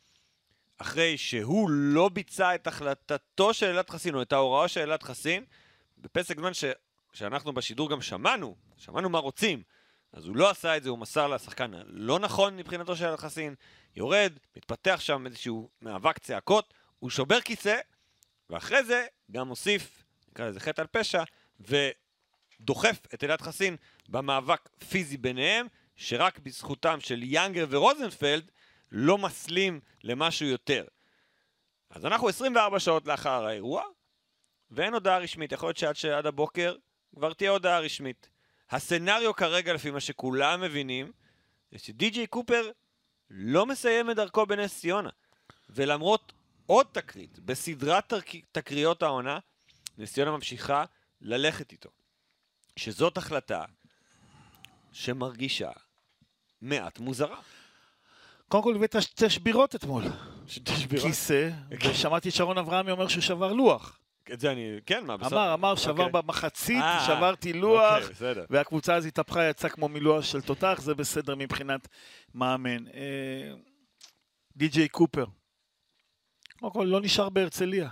אחרי שהוא לא ביצע את החלטתו של אלעד חסין, או את ההוראה של אלעד חסין, בפסק זמן ש... שאנחנו בשידור גם שמענו, שמענו מה רוצים, אז הוא לא עשה את זה, הוא מסר לשחקן הלא נכון מבחינתו של אלעד חסין, יורד, מתפתח שם איזשהו מאבק צעקות, הוא שובר כיסא, ואחרי זה גם מוסיף, נקרא לזה חטא על פשע, ודוחף את אלעד חסין במאבק פיזי ביניהם, שרק בזכותם של יאנגר ורוזנפלד לא מסלים למשהו יותר. אז אנחנו 24 שעות לאחר האירוע, ואין הודעה רשמית. יכול להיות שעד שעד הבוקר כבר תהיה הודעה רשמית. הסצנריו כרגע, לפי מה שכולם מבינים, זה שדי.ג'יי קופר לא מסיים את דרכו בנס ציונה. ולמרות עוד תקרית, בסדרת תקריות העונה, נס ציונה ממשיכה ללכת איתו. שזאת החלטה שמרגישה מעט מוזרה. קודם כל הבאת שתי שבירות אתמול. שתי שבירות? כיסא, ושמעתי את שרון אברהמי אומר שהוא שבר לוח. את זה אני, כן, מה, בסדר. אמר, אמר, שבר okay. אוקיי. במחצית, 아, אה, שברתי לוח, okay, אוקיי, והקבוצה אז התהפכה, יצאה כמו מילוח של תותח, זה בסדר מבחינת מאמן. אה, די.ג'יי קופר, קודם כל לא נשאר בהרצליה.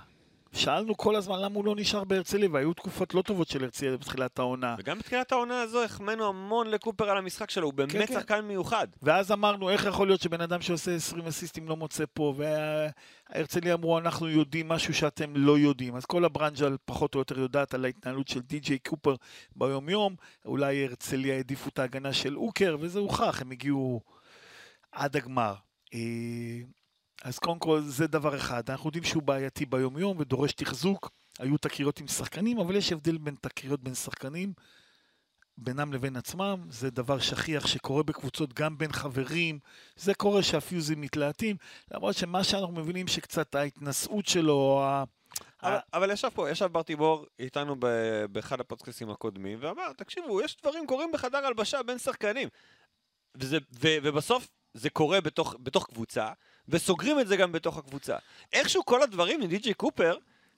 שאלנו כל הזמן למה הוא לא נשאר בהרצליה, והיו תקופות לא טובות של הרצליה בתחילת העונה. וגם בתחילת העונה הזו החמאנו המון לקופר על המשחק שלו, הוא באמת כן, כן. שחקן כן. מיוחד. ואז אמרנו, איך יכול להיות שבן אדם שעושה 20 אסיסטים לא מוצא פה, והרצליה אמרו, אנחנו יודעים משהו שאתם לא יודעים. אז כל הברנז'ה פחות או יותר יודעת על ההתנהלות של די.ג'יי קופר ביום-יום, אולי הרצליה העדיפו את ההגנה של אוקר, וזה הוכח, הם הגיעו עד הגמר. אז קודם כל זה דבר אחד, אנחנו יודעים שהוא בעייתי ביומיום ודורש תחזוק, היו תקריות עם שחקנים, אבל יש הבדל בין תקריות בין שחקנים, בינם לבין עצמם, זה דבר שכיח שקורה בקבוצות גם בין חברים, זה קורה שהפיוזים מתלהטים, למרות שמה שאנחנו מבינים שקצת ההתנשאות שלו, אבל, אבל ישב פה, ישב בר תיבור איתנו באחד הפודקאסים הקודמים, ואמר, תקשיבו, יש דברים קורים בחדר הלבשה בין שחקנים. וזה, ו, ובסוף זה קורה בתוך, בתוך קבוצה, וסוגרים את זה גם בתוך הקבוצה. איכשהו כל הדברים עם די.ג'יי קופר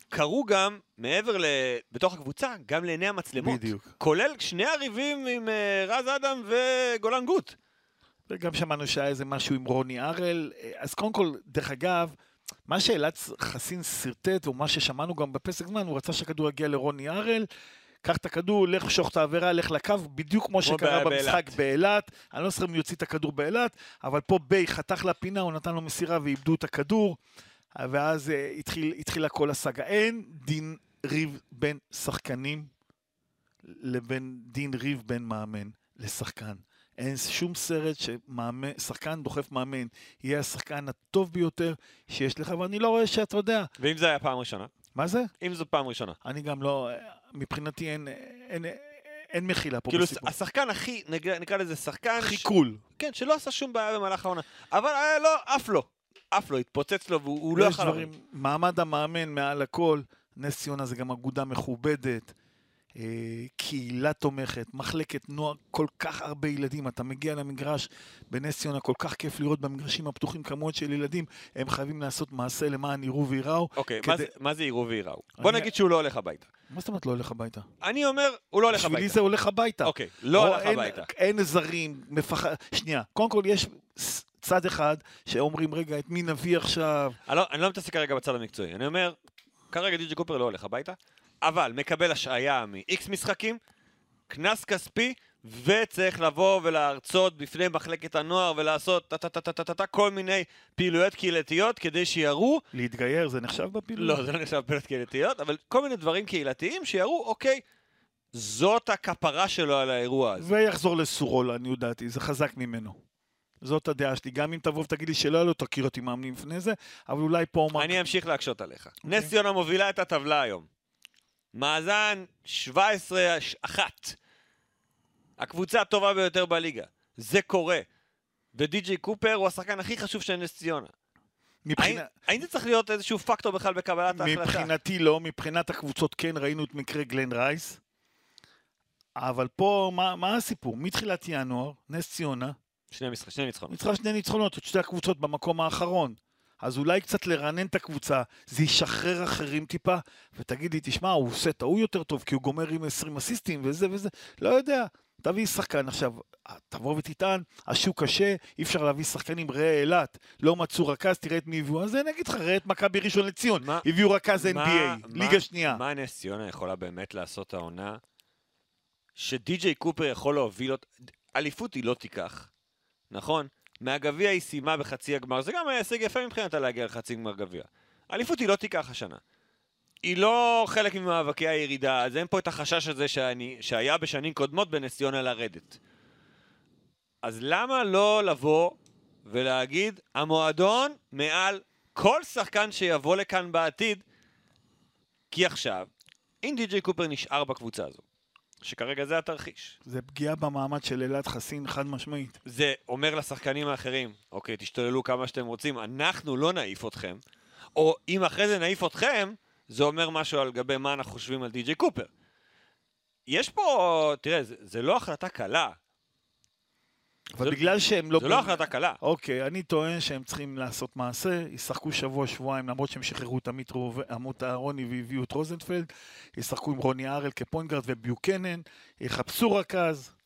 קרו גם, מעבר ל... בתוך הקבוצה, גם לעיני המצלמות. בדיוק. כולל שני הריבים עם uh, רז אדם וגולן גוט. וגם שמענו שהיה איזה משהו עם רוני ארל. אז קודם כל, דרך אגב, מה שאלעד חסין שרטט, או מה ששמענו גם בפסק זמן, הוא רצה שהכדור יגיע לרוני ארל. קח את הכדור, לך שוך את העבירה, לך לקו, בדיוק כמו שקרה במשחק באילת. אני לא זוכר אם יוציא את הכדור באילת, אבל פה ביי חתך לפינה, הוא נתן לו מסירה ואיבדו את הכדור, ואז uh, התחיל, התחילה כל הסאגה. אין דין ריב בין שחקנים לבין דין ריב בין מאמן לשחקן. אין שום סרט ששחקן דוחף מאמן יהיה השחקן הטוב ביותר שיש לך, ואני לא רואה שאתה יודע. ואם זה היה פעם ראשונה? מה זה? אם זו פעם ראשונה. אני גם לא, מבחינתי אין, אין, אין, אין מחילה פה כאילו בסיפור. כאילו השחקן הכי, נקרא, נקרא לזה שחקן... הכי ש... קול. כן, שלא עשה שום בעיה במהלך העונה. אבל היה לא, אף לא. אף לא, התפוצץ לו והוא לא יכול... דברים, מעמד המאמן מעל הכל, נס ציונה זה גם אגודה מכובדת. אה, קהילה תומכת, מחלקת נוער, כל כך הרבה ילדים. אתה מגיע למגרש בנס ציונה, כל כך כיף לראות במגרשים הפתוחים כמות של ילדים. הם חייבים לעשות מעשה למען יראו וייראו. אוקיי, כדי... מה זה יראו וייראו? בוא נגיד שהוא לא הולך הביתה. מה זאת אומרת לא הולך הביתה? אני אומר, הוא לא הולך הביתה. בשבילי זה הולך הביתה. אוקיי, לא הולך הביתה. אין זרים, מפחד... שנייה, קודם כל יש צד אחד שאומרים, רגע, את מי נביא עכשיו? אני לא, לא מתעסק כרגע בצד המקצועי. אני אומר, כרגע די.ג'י קופר לא הולך הביתה, אבל מקבל השעיה מ-X משחקים, קנס כספי, וצריך לבוא ולהרצות בפני מחלקת הנוער ולעשות טה-טה-טה-טה-טה כל מיני פעילויות קהילתיות כדי שיראו להתגייר זה נחשב בפעילות? לא, זה לא נחשב פעילויות קהילתיות, אבל כל מיני דברים קהילתיים שיראו, אוקיי, זאת הכפרה שלו על האירוע הזה. ויחזור לסורו, לעניות דעתי, זה חזק ממנו. זאת הדעה שלי. גם אם תבוא ותגיד לי שלא היה לו תכיר אותי מאמנים לפני זה, אבל אולי פה... הוא אני אמשיך להקשות עליך. אוקיי. נס ציונה מובילה את הטבלה היום. מאזן 17-1. הקבוצה הטובה ביותר בליגה. זה קורה. ודי.ג'יי קופר הוא השחקן הכי חשוב של נס ציונה. האם, מבחינה... האם זה צריך להיות איזשהו פקטור בכלל בקבלת ההחלטה? מבחינתי לא, מבחינת הקבוצות כן, ראינו את מקרה גלן רייס. אבל פה, מה, מה הסיפור? מתחילת ינואר, נס ציונה, שני, משחק, שני ניצחונות. ניצחה שני ניצחונות, את שתי הקבוצות במקום האחרון. אז אולי קצת לרענן את הקבוצה, זה ישחרר אחרים טיפה, ותגיד לי, תשמע, הוא עושה את ההוא יותר טוב, כי הוא גומר עם 20 אסיסטים וזה וזה, לא יודע. תביא שחקן עכשיו, תבוא ותטען, השוק קשה, אי אפשר להביא שחקנים, ראה אילת, לא מצאו רכז, תראה את מי הביאו, אז אני אגיד לך, ראה את מכבי ראשון לציון, מה- הביאו רכז NBA, מה- ליגה מה- שנייה. מה נס ציונה יכולה באמת לעשות העונה? שדי.ג'יי קופר יכול להוביל אותה, אליפות היא לא תיקח, נכון? מהגביע היא סיימה בחצי הגמר, זה גם היה הישג יפה מבחינתה להגיע לחצי גמר גביע. אליפות היא לא תיקח השנה. היא לא חלק ממאבקי הירידה, אז אין פה את החשש הזה שאני, שהיה בשנים קודמות בנס ציונה לרדת. אז למה לא לבוא ולהגיד, המועדון מעל כל שחקן שיבוא לכאן בעתיד, כי עכשיו, אם די.ג'יי קופר נשאר בקבוצה הזו, שכרגע זה התרחיש, זה פגיעה במעמד של אלעד חסין חד משמעית. זה אומר לשחקנים האחרים, אוקיי, תשתוללו כמה שאתם רוצים, אנחנו לא נעיף אתכם, או אם אחרי זה נעיף אתכם, זה אומר משהו על גבי מה אנחנו חושבים על די.ג'יי קופר. יש פה, תראה, זה, זה לא החלטה קלה. אבל זה- בגלל שהם לא... זה לא החלטה קלה. אוקיי, אני טוען שהם צריכים לעשות מעשה, ישחקו שבוע-שבועיים, למרות שהם שחררו את עמית רוב- עמות אהרוני והביאו את רוזנפלד, ישחקו עם רוני ארל כפוינגרד וביוקנן, יחפשו רכז.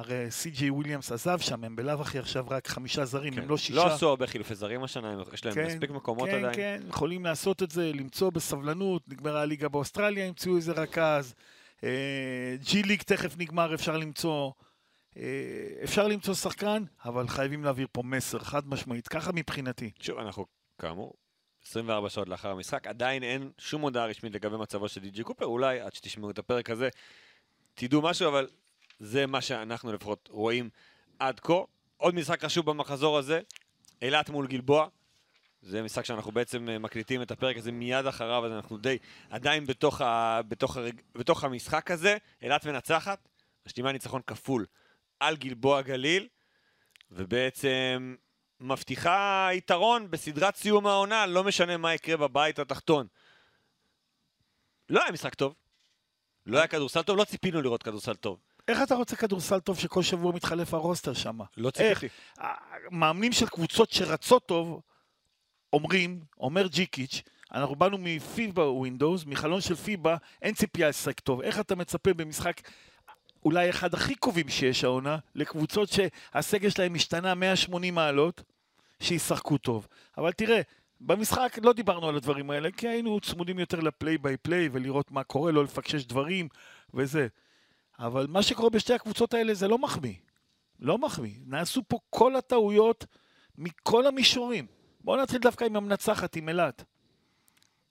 הרי סי.ג'יי וויליאמס עזב שם, הם בלאו הכי עכשיו רק חמישה זרים, כן. הם לא שישה. לא עשו הרבה חילופי זרים השנה, יש להם כן, מספיק מקומות כן, עדיין. כן, יכולים לעשות את זה, למצוא בסבלנות, נגמרה הליגה באוסטרליה, ימצאו איזה רכז, אה, ג'י ליג תכף נגמר, אפשר למצוא, אה, אפשר למצוא שחקן, אבל חייבים להעביר פה מסר חד משמעית, ככה מבחינתי. שוב, אנחנו, כאמור, 24 שעות לאחר המשחק, עדיין אין שום הודעה רשמית לגבי מצבו של די.ג'י קופר, אולי עד שתשמעו את הפרק הזה תדעו משהו, אבל זה מה שאנחנו לפחות רואים עד כה. עוד משחק חשוב במחזור הזה, אילת מול גלבוע. זה משחק שאנחנו בעצם אה, מקליטים את הפרק הזה מיד אחריו, אז אנחנו די עדיין בתוך, ה, בתוך, הרג, בתוך המשחק הזה. אילת מנצחת, משלימה ניצחון כפול על גלבוע גליל, ובעצם מבטיחה יתרון בסדרת סיום העונה, לא משנה מה יקרה בבית התחתון. לא היה משחק טוב, לא היה כדורסל טוב, לא ציפינו לראות כדורסל טוב. איך אתה רוצה כדורסל טוב שכל שבוע מתחלף הרוסטר שם? לא? ציפיתי. מאמנים של קבוצות שרצות טוב, אומרים, אומר ג'יקיץ', אנחנו באנו מפיבה ווינדוס, מחלון של פיבה, אין ציפייה לשחק טוב. איך אתה מצפה במשחק אולי אחד הכי קרובים שיש העונה, לקבוצות שהסגל שלהם השתנה 180 מעלות, שישחקו טוב. אבל תראה, במשחק לא דיברנו על הדברים האלה, כי היינו צמודים יותר לפליי ביי פליי ולראות מה קורה, לא לפקשש דברים וזה. אבל מה שקורה בשתי הקבוצות האלה זה לא מחמיא. לא מחמיא. נעשו פה כל הטעויות מכל המישורים. בואו נתחיל דווקא עם המנצחת, עם אילת.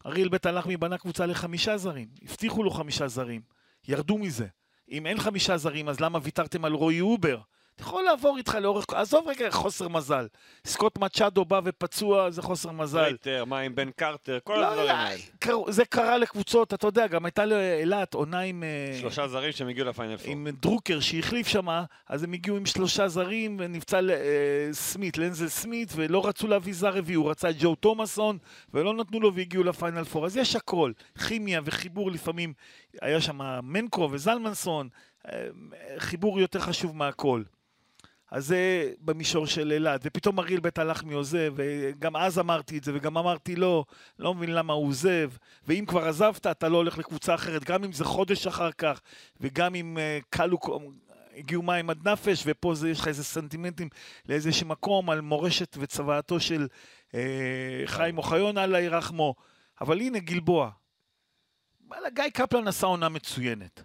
אריאל בית הלחמי בנה קבוצה לחמישה זרים. הבטיחו לו חמישה זרים. ירדו מזה. אם אין חמישה זרים, אז למה ויתרתם על רועי אובר? יכול לעבור איתך לאורך... עזוב רגע חוסר מזל. סקוט מצ'אדו בא ופצוע, זה חוסר מזל. רייטר, מה עם בן קרטר, כל לא, הדברים לא, האלה. קר- זה קרה לקבוצות, אתה יודע, גם הייתה לאילת עונה עם... אה, שלושה זרים שהם הגיעו לפיינל פור. עם דרוקר שהחליף שמה, אז הם הגיעו עם שלושה זרים ונפצע אה, סמית, לנזל סמית, ולא רצו להביא זר רביעי, הוא רצה את ג'ו תומאסון, ולא נתנו לו והגיעו לפיינל פור. אז יש הכל, כימיה וחיבור לפעמים, היה שם מנקו וזלמנסון, אה, חיבור יותר חשוב מהכל. אז זה במישור של אילת, ופתאום אריאל בית הלחמי עוזב, וגם אז אמרתי את זה, וגם אמרתי לא, לא מבין למה הוא עוזב, ואם כבר עזבת, אתה לא הולך לקבוצה אחרת, גם אם זה חודש אחר כך, וגם אם uh, קלו, הגיעו מים עד נפש, ופה זה, יש לך איזה סנטימנטים לאיזשהו מקום על מורשת וצוואתו של uh, חיים אוחיון, אללה ירחמו. אבל הנה גלבוע, גיא קפלן עשה עונה מצוינת.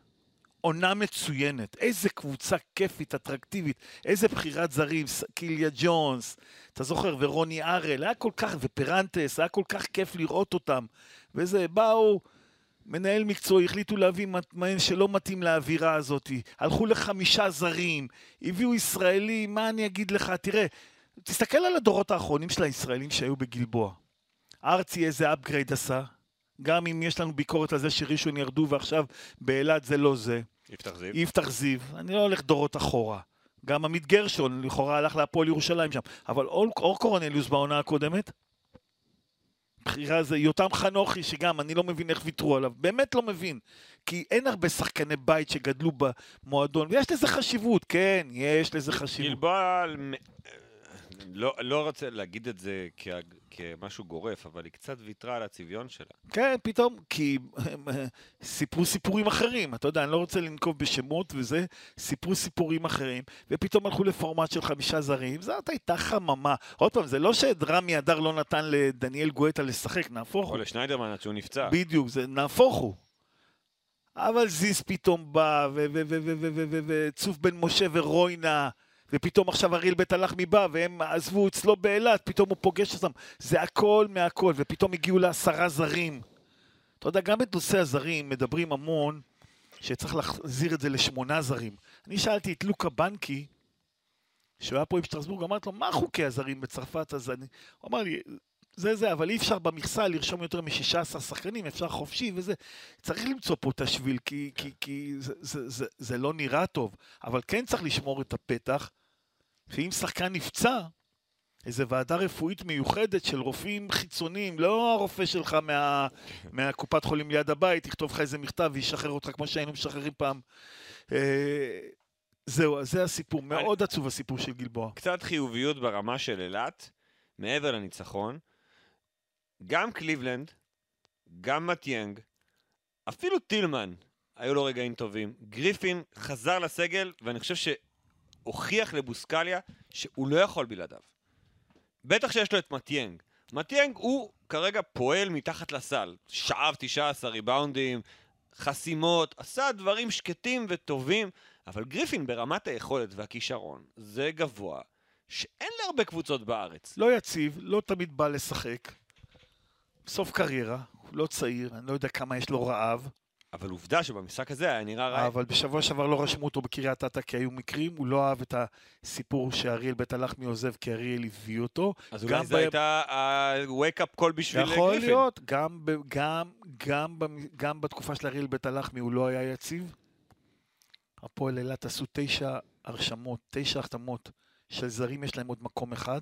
עונה מצוינת. איזה קבוצה כיפית, אטרקטיבית. איזה בחירת זרים, קיליה ג'ונס, אתה זוכר, ורוני ארל, היה כל כך, ופרנטס, היה כל כך כיף לראות אותם. וזה, באו, מנהל מקצועי, החליטו להביא מאמן שלא מתאים לאווירה הזאת. הלכו לחמישה זרים, הביאו ישראלים, מה אני אגיד לך? תראה, תסתכל על הדורות האחרונים של הישראלים שהיו בגלבוע. ארצי איזה upgrade עשה, גם אם יש לנו ביקורת על זה שראשון ירדו ועכשיו באילת זה לא זה. יפתח זיו. יפתח זיו, אני לא הולך דורות אחורה. גם עמית גרשון לכאורה הלך להפועל ירושלים שם. אבל אור, אור קורנליוס בעונה הקודמת, בחירה זה יותם חנוכי, שגם אני לא מבין איך ויתרו עליו. באמת לא מבין. כי אין הרבה שחקני בית שגדלו במועדון, ויש לזה חשיבות, כן, יש לזה חשיבות. גלבוע, לא, לא רוצה להגיד את זה כ- כמשהו גורף, אבל היא קצת ויתרה על הצביון שלה. כן, פתאום, כי סיפרו סיפורים אחרים, אתה יודע, אני לא רוצה לנקוב בשמות וזה, סיפרו סיפורים אחרים, ופתאום הלכו לפורמט של חמישה זרים, זאת הייתה חממה. עוד פעם, זה לא שרמי אדר לא נתן לדניאל גואטה לשחק, נהפוך או הוא. לשניידרמן עד שהוא נפצע. בדיוק, זה נהפוך הוא. אבל זיס פתאום בא, וצוף בן משה ורוינה, ופתאום עכשיו אריאל בית הלחמי בא, והם עזבו אצלו באילת, פתאום הוא פוגש אותם. זה הכל מהכל, ופתאום הגיעו לעשרה זרים. אתה יודע, גם בנושא הזרים מדברים המון שצריך להחזיר את זה לשמונה זרים. אני שאלתי את לוקה בנקי, שהוא היה פה עם שטרסבורג, אמרתי לו, מה חוקי הזרים בצרפת? אז אני... הוא אמר לי, זה זה, אבל אי אפשר במכסה לרשום יותר מ-16 שחקנים, אפשר חופשי וזה. צריך למצוא פה את השביל, כי, כי, כי זה, זה, זה, זה לא נראה טוב. אבל כן צריך לשמור את הפתח, שאם שחקן נפצע, איזו ועדה רפואית מיוחדת של רופאים חיצוניים, לא הרופא שלך מה, מהקופת חולים ליד הבית, יכתוב לך איזה מכתב וישחרר אותך כמו שהיינו משחררים פעם. אה, זהו, אז זה הסיפור. מאוד עצוב הסיפור של גלבוע. קצת חיוביות ברמה של אילת, מעבר לניצחון. גם קליבלנד, גם מטיאנג, אפילו טילמן, היו לו רגעים טובים. גריפין חזר לסגל, ואני חושב שהוכיח לבוסקליה שהוא לא יכול בלעדיו. בטח שיש לו את מטיאנג. מטיאנג הוא כרגע פועל מתחת לסל. שאב 19 ריבאונדים, חסימות, עשה דברים שקטים וטובים, אבל גריפין ברמת היכולת והכישרון זה גבוה, שאין להרבה קבוצות בארץ. לא יציב, לא תמיד בא לשחק. סוף קריירה, הוא לא צעיר, אני לא יודע כמה יש לו רעב, אבל עובדה שבמשחק הזה היה נראה רע. אבל בשבוע שעבר לא רשמו אותו בקריית אתא כי היו מקרים, הוא לא אהב את הסיפור שאריאל בית הלחמי עוזב כי אריאל הביא אותו. אז אולי זו ב- הייתה ה-wake up call בשביל יכול גריפין. להיות, גם, ב- גם, גם, גם בתקופה של אריאל בית הלחמי הוא לא היה יציב. הפועל אילת עשו תשע הרשמות, תשע החתמות של זרים, יש להם עוד מקום אחד.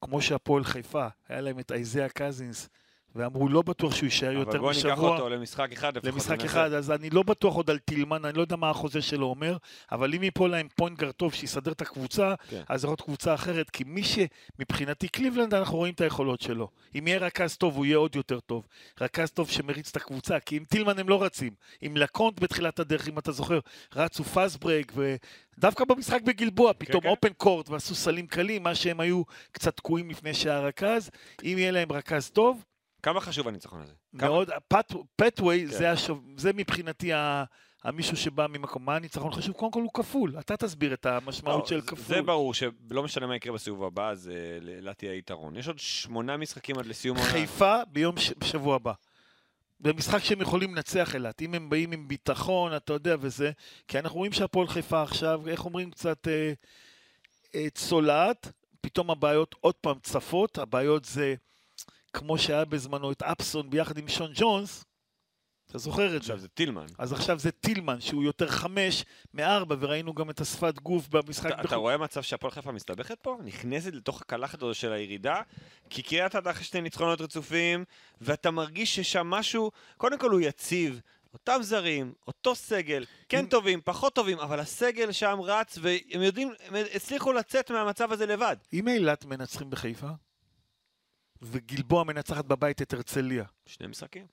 כמו שהפועל חיפה, היה להם את אייזאה קזינס, ואמרו לא בטוח שהוא יישאר אבל יותר בוא ניקח משבוע. אותו למשחק אחד לפחות. למשחק וננסה. אחד, אז אני לא בטוח עוד על טילמן, אני לא יודע מה החוזה שלו אומר, אבל אם ייפול להם פוינט טוב שיסדר את הקבוצה, כן. אז זאת קבוצה אחרת, כי מי שמבחינתי קליבלנד, אנחנו רואים את היכולות שלו. אם יהיה רכז טוב, הוא יהיה עוד יותר טוב. רכז טוב שמריץ את הקבוצה, כי עם טילמן הם לא רצים. עם לקונט בתחילת הדרך, אם אתה זוכר, רצו פאסט ברייק, ודווקא במשחק בגלבוע, פתאום כן. אופן קורט ועשו סלים קלים, מה שהם היו קצת תקועים לפני שהיה רכז. אם יהיה להם רכז טוב, כמה חשוב הניצחון הזה? מאוד, פט- פטווי, כן. זה, השוב, זה מבחינתי ה- המישהו שבא ממקום. מה הניצחון חשוב? קודם כל הוא כפול. אתה תסביר את המשמעות לא, של זה- כפול. זה ברור שלא משנה מה יקרה בסיבוב הבא, אז לאילת יהיה יתרון. יש עוד שמונה משחקים עד לסיום העונה. חיפה ביום ש... בשבוע הבא. זה משחק שהם יכולים לנצח אילת. אם הם באים עם ביטחון, אתה יודע, וזה... כי אנחנו רואים שהפועל חיפה עכשיו, איך אומרים, קצת אה, אה, צולעת, פתאום הבעיות עוד פעם צפות. הבעיות זה, כמו שהיה בזמנו את אפסון ביחד עם שון ג'ונס, אתה זוכר את זה. עכשיו זה טילמן. אז עכשיו זה טילמן, שהוא יותר חמש מארבע, וראינו גם את השפת גוף במשחק. אתה, אתה רואה מצב שהפועל חיפה מסתבכת פה? נכנסת לתוך הקלחת הזו של הירידה? כי קריית אחרי שני ניצחונות רצופים, ואתה מרגיש ששם משהו, קודם כל הוא יציב. אותם זרים, אותו סגל, כן אם- טובים, פחות טובים, אבל הסגל שם רץ, והם יודעים, הם הצליחו לצאת מהמצב הזה לבד. אם אילת מנצחים בחיפה, וגלבוע מנצחת בבית את הרצליה, שני משחקים.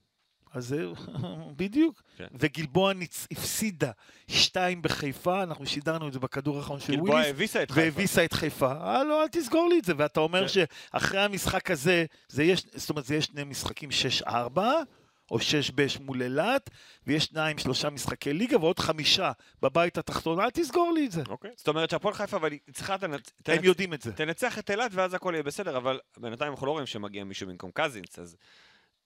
אז זה <laughs> בדיוק. כן. וגלבוע ניצ... הפסידה שתיים בחיפה, אנחנו שידרנו את זה בכדור האחרון של גלבוע וויליס, הביסה את חיפה. והביסה את חיפה. אה, לא, אל תסגור לי את זה. ואתה אומר כן. שאחרי המשחק הזה, זה יש, זאת אומרת, זה יהיה שני משחקים 6-4, או שש בש מול אילת, ויש שניים, שלושה משחקי ליגה, ועוד חמישה בבית התחתון, אל תסגור לי את זה. אוקיי. זאת אומרת שהפועל חיפה, אבל היא צריכה... תנצ... הם תנצ- יודעים את זה. תנצח את אילת ואז הכל יהיה בסדר, אבל בינתיים אנחנו לא רואים שמגיע מישהו במקום קזינס, אז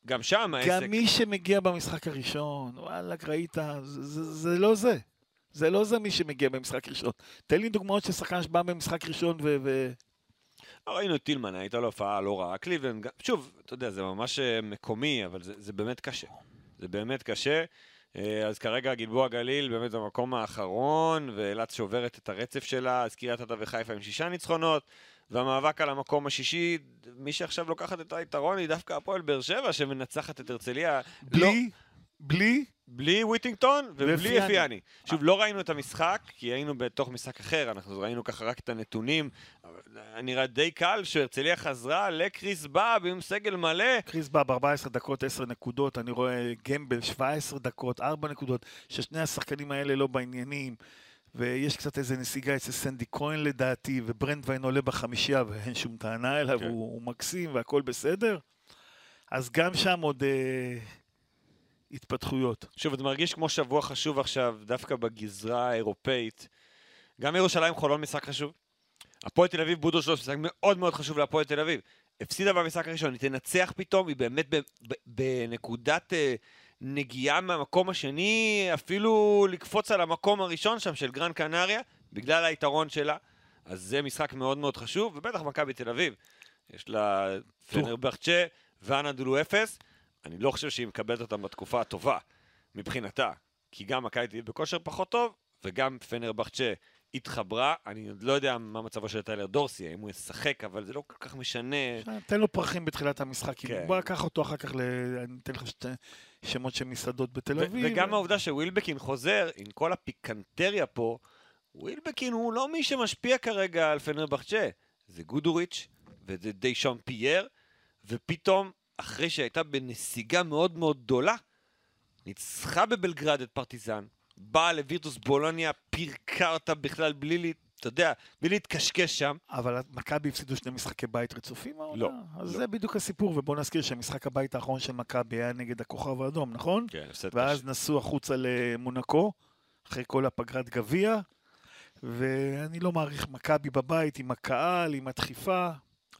גם שם העסק... גם מי שמגיע במשחק הראשון, וואלכ, ראית, זה, זה, זה לא זה. זה לא זה מי שמגיע במשחק ראשון. תן לי דוגמאות של שחקן שבא במשחק ראשון ו... ו... לא, ראינו את טילמן, הייתה לו הופעה לא רעה. קליבלנד, שוב, אתה יודע, זה ממש אה, מקומי, אבל זה, זה באמת קשה. זה באמת קשה. אה, אז כרגע גלבוע גליל באמת במקום האחרון, ואילת שוברת את הרצף שלה, אז קריית אתא וחיפה עם שישה ניצחונות, והמאבק על המקום השישי, מי שעכשיו לוקחת את היתרון היא דווקא הפועל באר שבע, שמנצחת את הרצליה. לא, בלי, בלי, וויטינגטון ובלי. אפיאני. שוב, לא ראינו את המשחק, כי היינו בתוך משחק אחר, אנחנו ראינו ככה רק את הנתונים. נראה די קל שהרצליה חזרה לקריס באב עם סגל מלא. קריס בא ב-14 דקות 10 נקודות, אני רואה גמבל 17 דקות, 4 נקודות, ששני השחקנים האלה לא בעניינים, ויש קצת איזה נסיגה אצל סנדי כהן לדעתי, וברנדווין עולה בחמישייה ואין שום טענה אליו, כן. הוא, הוא מקסים והכל בסדר. אז גם שם עוד אה, התפתחויות. שוב, זה מרגיש כמו שבוע חשוב עכשיו, דווקא בגזרה האירופאית. גם ירושלים חולון משחק חשוב. הפועל תל אביב בודו שלוש משחק מאוד מאוד חשוב להפועל תל אביב. הפסידה במשחק הראשון, היא תנצח פתאום, היא באמת בנקודת אה, נגיעה מהמקום השני, אפילו לקפוץ על המקום הראשון שם של גרן קנריה, בגלל היתרון שלה. אז זה משחק מאוד מאוד חשוב, ובטח מכבי תל אביב. יש לה פנרבחצ'ה ואנדולו אפס. אני לא חושב שהיא מקבלת אותם בתקופה הטובה מבחינתה, כי גם תל אביב בכושר פחות טוב, וגם פנרבחצ'ה התחברה. אני עוד לא יודע מה מצבו של טיילר דורסי, האם הוא ישחק, אבל זה לא כל כך משנה. תן לו פרחים בתחילת המשחק, כן. בוא קח אותו אחר כך, ל... אני אתן לך שתי שמות של מסעדות בתל ו- אביב. וגם העובדה שווילבקין חוזר, עם כל הפיקנטריה פה, ווילבקין הוא לא מי שמשפיע כרגע על פנרבחצ'ה. זה גודוריץ' וזה דיישון פייר, ופתאום, אחרי שהייתה בנסיגה מאוד מאוד גדולה, ניצחה בבלגרד את פרטיזן, באה לווירטוס בולוניה, פירקה אותה בכלל בלי, אתה יודע, בלי להתקשקש שם. אבל מכבי הפסידו שני משחקי בית רצופים העונה? לא, אז לא. זה בדיוק הסיפור, ובוא נזכיר שהמשחק הבית האחרון של מכבי היה נגד הכוכב האדום, נכון? כן, הפסד ואז נסעו החוצה למונקו, אחרי כל הפגרת גביע, ואני לא מעריך מכבי בבית עם הקהל, עם הדחיפה.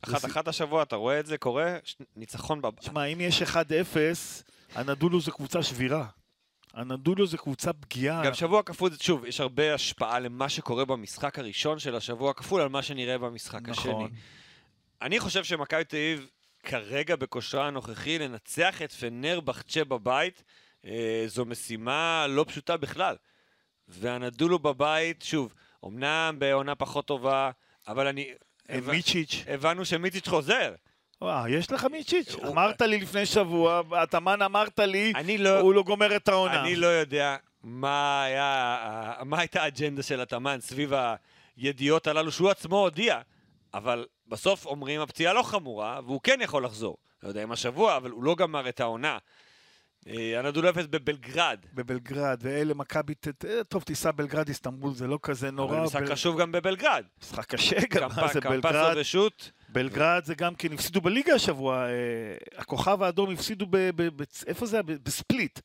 אחת אחת השבוע, אתה רואה את זה קורה? ניצחון בבית. שמע, אם יש 1-0, הנדולו זה קבוצה שבירה. הנדולו זה קבוצה פגיעה. גם שבוע כפול, שוב, יש הרבה השפעה למה שקורה במשחק הראשון של השבוע הכפול על מה שנראה במשחק השני. נכון. אני חושב שמכבי תל אביב כרגע בכושרה הנוכחי לנצח את פנרבחצ'ה בבית, אה, זו משימה לא פשוטה בכלל. והנדולו בבית, שוב, אמנם בעונה פחות טובה, אבל אני... אה, מיצ'יץ'. הבנו שמיציץ' חוזר. וואו, יש לך מיצ'יץ'? אמרת לי לפני שבוע, התאמן אמרת לי, לא... הוא לא גומר את העונה. אני לא יודע מה, היה, מה הייתה האג'נדה של התאמן סביב הידיעות הללו שהוא עצמו הודיע, אבל בסוף אומרים הפציעה לא חמורה, והוא כן יכול לחזור. לא יודע אם השבוע, אבל הוא לא גמר את העונה. אה, הנדולו אפס בבלגרד. בבלגרד, ואלה מכבי, טוב, תיסע בלגרד, איסטנבול, זה לא כזה נורא. אבל משחק בל- חשוב גם בבלגרד. משחק קשה גם, מה זה קמפסו בלגרד? ושות. בלגרד זה גם כן, הפסידו בליגה השבוע, אה, הכוכב האדום הפסידו ב... ב- ב- איפה זה היה? בספליט.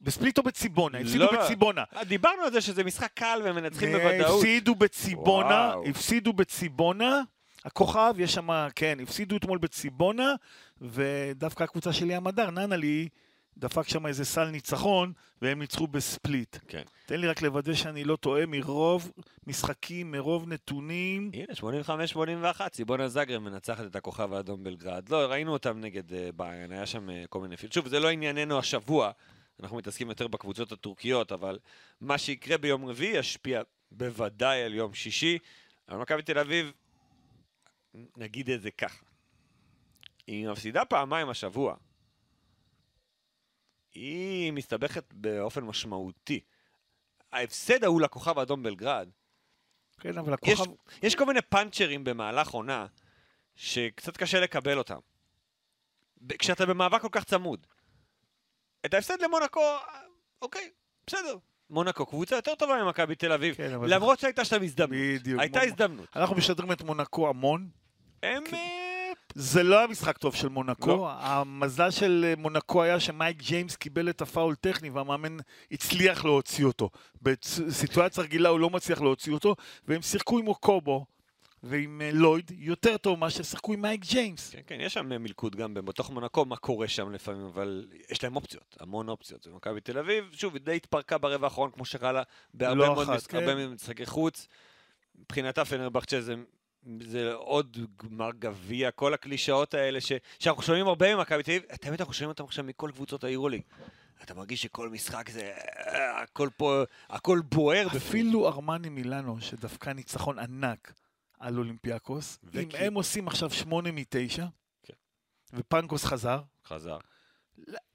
בספליט או בציבונה? הפסידו לא, לא. בציבונה. אה, דיברנו על זה שזה משחק קל והם מנצחים אה, בוודאות. הפסידו בציבונה, וואו. הפסידו בציבונה. הכוכב, יש שם, כן, הפסידו אתמול בציבונה, ודווקא הקבוצה של ים הדר, ננלי, דפק שם איזה סל ניצחון, והם ניצחו בספליט. כן. תן לי רק לוודא שאני לא טועה, מרוב משחקים, מרוב נתונים. הנה, 85-81, ציבונה זאגרב מנצחת את הכוכב האדום בלגרד. לא, ראינו אותם נגד אה, ביין, היה שם אה, כל מיני פיל. שוב, זה לא ענייננו השבוע, אנחנו מתעסקים יותר בקבוצות הטורקיות, אבל מה שיקרה ביום רביעי ישפיע בוודאי על יום שישי. אבל מכבי תל אביב, נגיד את זה ככה, היא מפסידה פעמיים השבוע. היא מסתבכת באופן משמעותי. ההפסד ההוא לכוכב האדום בלגרד, כן, אבל יש, הכוכב... יש כל מיני פאנצ'רים במהלך עונה שקצת קשה לקבל אותם. כשאתה במאבק כל כך צמוד. את ההפסד למונקו, אוקיי, בסדר. מונקו קבוצה יותר טובה ממכבי תל אביב, כן, למרות שהייתה שם הזדמנות. בדיוק. הייתה כמו- הזדמנות. אנחנו משדרים את מונקו המון. הם אה, זה לא היה משחק טוב של מונקו. לא. המזל של אה, מונקו היה שמייק ג'יימס קיבל את הפאול טכני והמאמן הצליח להוציא אותו. בסיטואציה רגילה הוא לא מצליח להוציא אותו, והם שיחקו עם אוקובו ועם אה, לויד יותר טוב מאשר שיחקו עם מייק ג'יימס. כן, כן, יש שם אה, מלכוד גם בתוך מונקו, מה קורה שם לפעמים, אבל יש להם אופציות, המון אופציות. זה מכבי תל אביב, שוב, היא די התפרקה ברבע האחרון, כמו שקרה לה בהרבה לא מאוד אחת, מש- כן. משחקי חוץ. מבחינתה פנרבחצ'ה זה... זה עוד גמר גביע, כל הקלישאות האלה ש... שאנחנו שומעים הרבה ממכבי תל אביב, את האמת אנחנו שומעים אותם עכשיו מכל קבוצות היורוליג. אתה מרגיש שכל משחק זה... הכל פה, הכל בוער. אפילו ארמני מילאנו, שדווקא ניצחון ענק על אולימפיאקוס, אם וכי- הם עושים עכשיו שמונה מתשע, כן. ופנקוס חזר, חזר.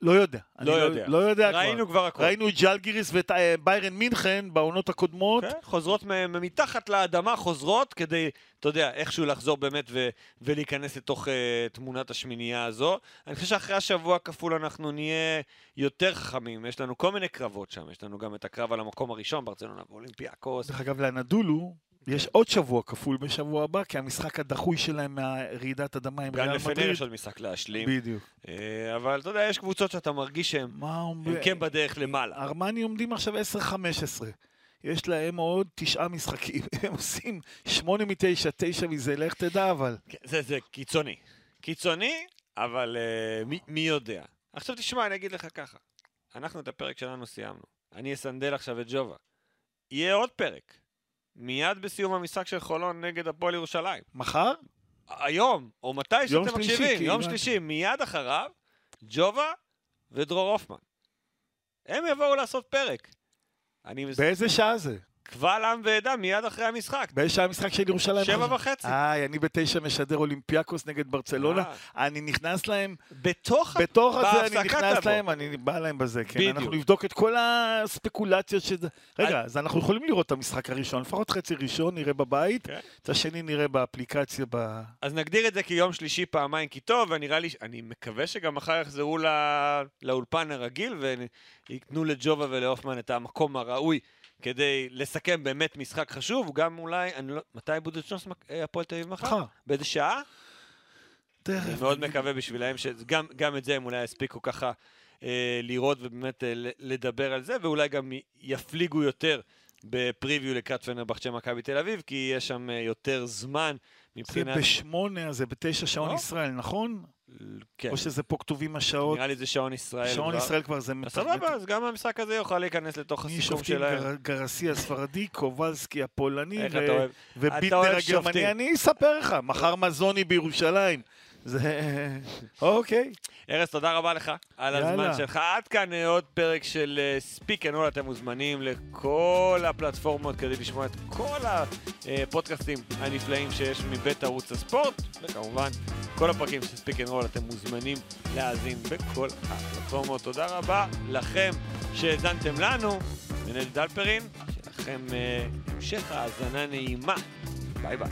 לא יודע. אני לא יודע. לא יודע כבר. ראינו כבר הכל. ראינו את ג'לגיריס ואת אה, ביירן מינכן בעונות הקודמות. כן, חוזרות מתחת לאדמה, חוזרות כדי, אתה יודע, איכשהו לחזור באמת ו- ולהיכנס לתוך uh, תמונת השמינייה הזו. אני חושב שאחרי השבוע הכפול אנחנו נהיה יותר חכמים. יש לנו כל מיני קרבות שם, יש לנו גם את הקרב על המקום הראשון, ברצלונה ואולימפיאקוס. דרך אגב, לאנדולו, יש עוד שבוע כפול בשבוע הבא, כי המשחק הדחוי שלהם מהרעידת אדמה עם גם ריאל לפנר מדריד. יש עוד משחק להשלים. בדיוק. אה, אבל אתה יודע, יש קבוצות שאתה מרגיש שהן כן בדרך למעלה. ארמני עומדים עכשיו 10-15. יש להם עוד תשעה משחקים. <laughs> הם עושים שמונה מתשע, תשע מזה, לך תדע אבל. כן, זה, זה קיצוני. קיצוני, אבל uh, מי, מי יודע. עכשיו תשמע, אני אגיד לך ככה. אנחנו את הפרק שלנו סיימנו. אני אסנדל עכשיו את ג'ובה. יהיה עוד פרק. מיד בסיום המשחק של חולון נגד הפועל ירושלים. מחר? היום, או מתי שאתם מקשיבים, כי יום. שלישי, מיד אחריו, ג'ובה ודרור הופמן. הם יבואו לעשות פרק. באיזה שעה זה? קבל עם ועדה מיד אחרי המשחק. באיזה שעה המשחק של ירושלים? שבע? וחצי. איי, אני בתשע משדר אולימפיאקוס נגד ברצלונה. אה, אני נכנס להם, בתוך... בתוך הזה אני נכנס. להם, אני בא להם בזה, כן. בדיוק. אנחנו נבדוק את כל הספקולציות שזה... רגע, אז אנחנו יכולים לראות את המשחק הראשון, לפחות חצי ראשון נראה בבית, כן. את השני נראה באפליקציה ב... אז נגדיר את זה כיום שלישי פעמיים כי טוב, ונראה לי, אני מקווה שגם מחר יחזרו לא, לאולפן הרגיל וייתנו לג'ובה ולהופמן את המקום הראוי כדי לסכם באמת משחק חשוב, גם אולי, אני לא, מתי בודדשנוס מק- אה, הפועל תל אביב מחר? באיזה שעה? אני תכף. מאוד מקווה בשבילם שגם גם את זה הם אולי יספיקו ככה אה, לראות ובאמת אה, לדבר על זה, ואולי גם יפליגו יותר בפריוויו לקראת פנרבחצ'ה מכבי תל אביב, כי יש שם אה, יותר זמן זה מבחינת... בשמונה, אז זה בתשע שעון לא? ישראל, נכון? כן, או שזה פה כתובים השעות? נראה לי זה שעון ישראל. שעון כבר. ישראל כבר זה... סבבה, אז גם המשחק הזה יוכל להיכנס לתוך מי הסיכום שופטים שלהם. גר- גרסיה הספרדי, קובלסקי הפולני, ו- וביטנר שופטים. הגרמני. אני אספר לך, מחר מזוני בירושלים. זה... אוקיי. ארז, תודה רבה לך על. הזמן שלך. עד כאן אה, עוד פרק של ספיק אנד רול. אתם מוזמנים לכל הפלטפורמות כדי לשמוע את כל הפודקאסטים הנפלאים שיש מבית ערוץ הספורט, וכמובן, כל הפרקים של ספיק אנד רול אתם מוזמנים להאזין בכל הפלטפורמות. תודה רבה לכם שהאזנתם לנו. מנהל דלפרין, שלכם אה, המשך האזנה נעימה. ביי ביי.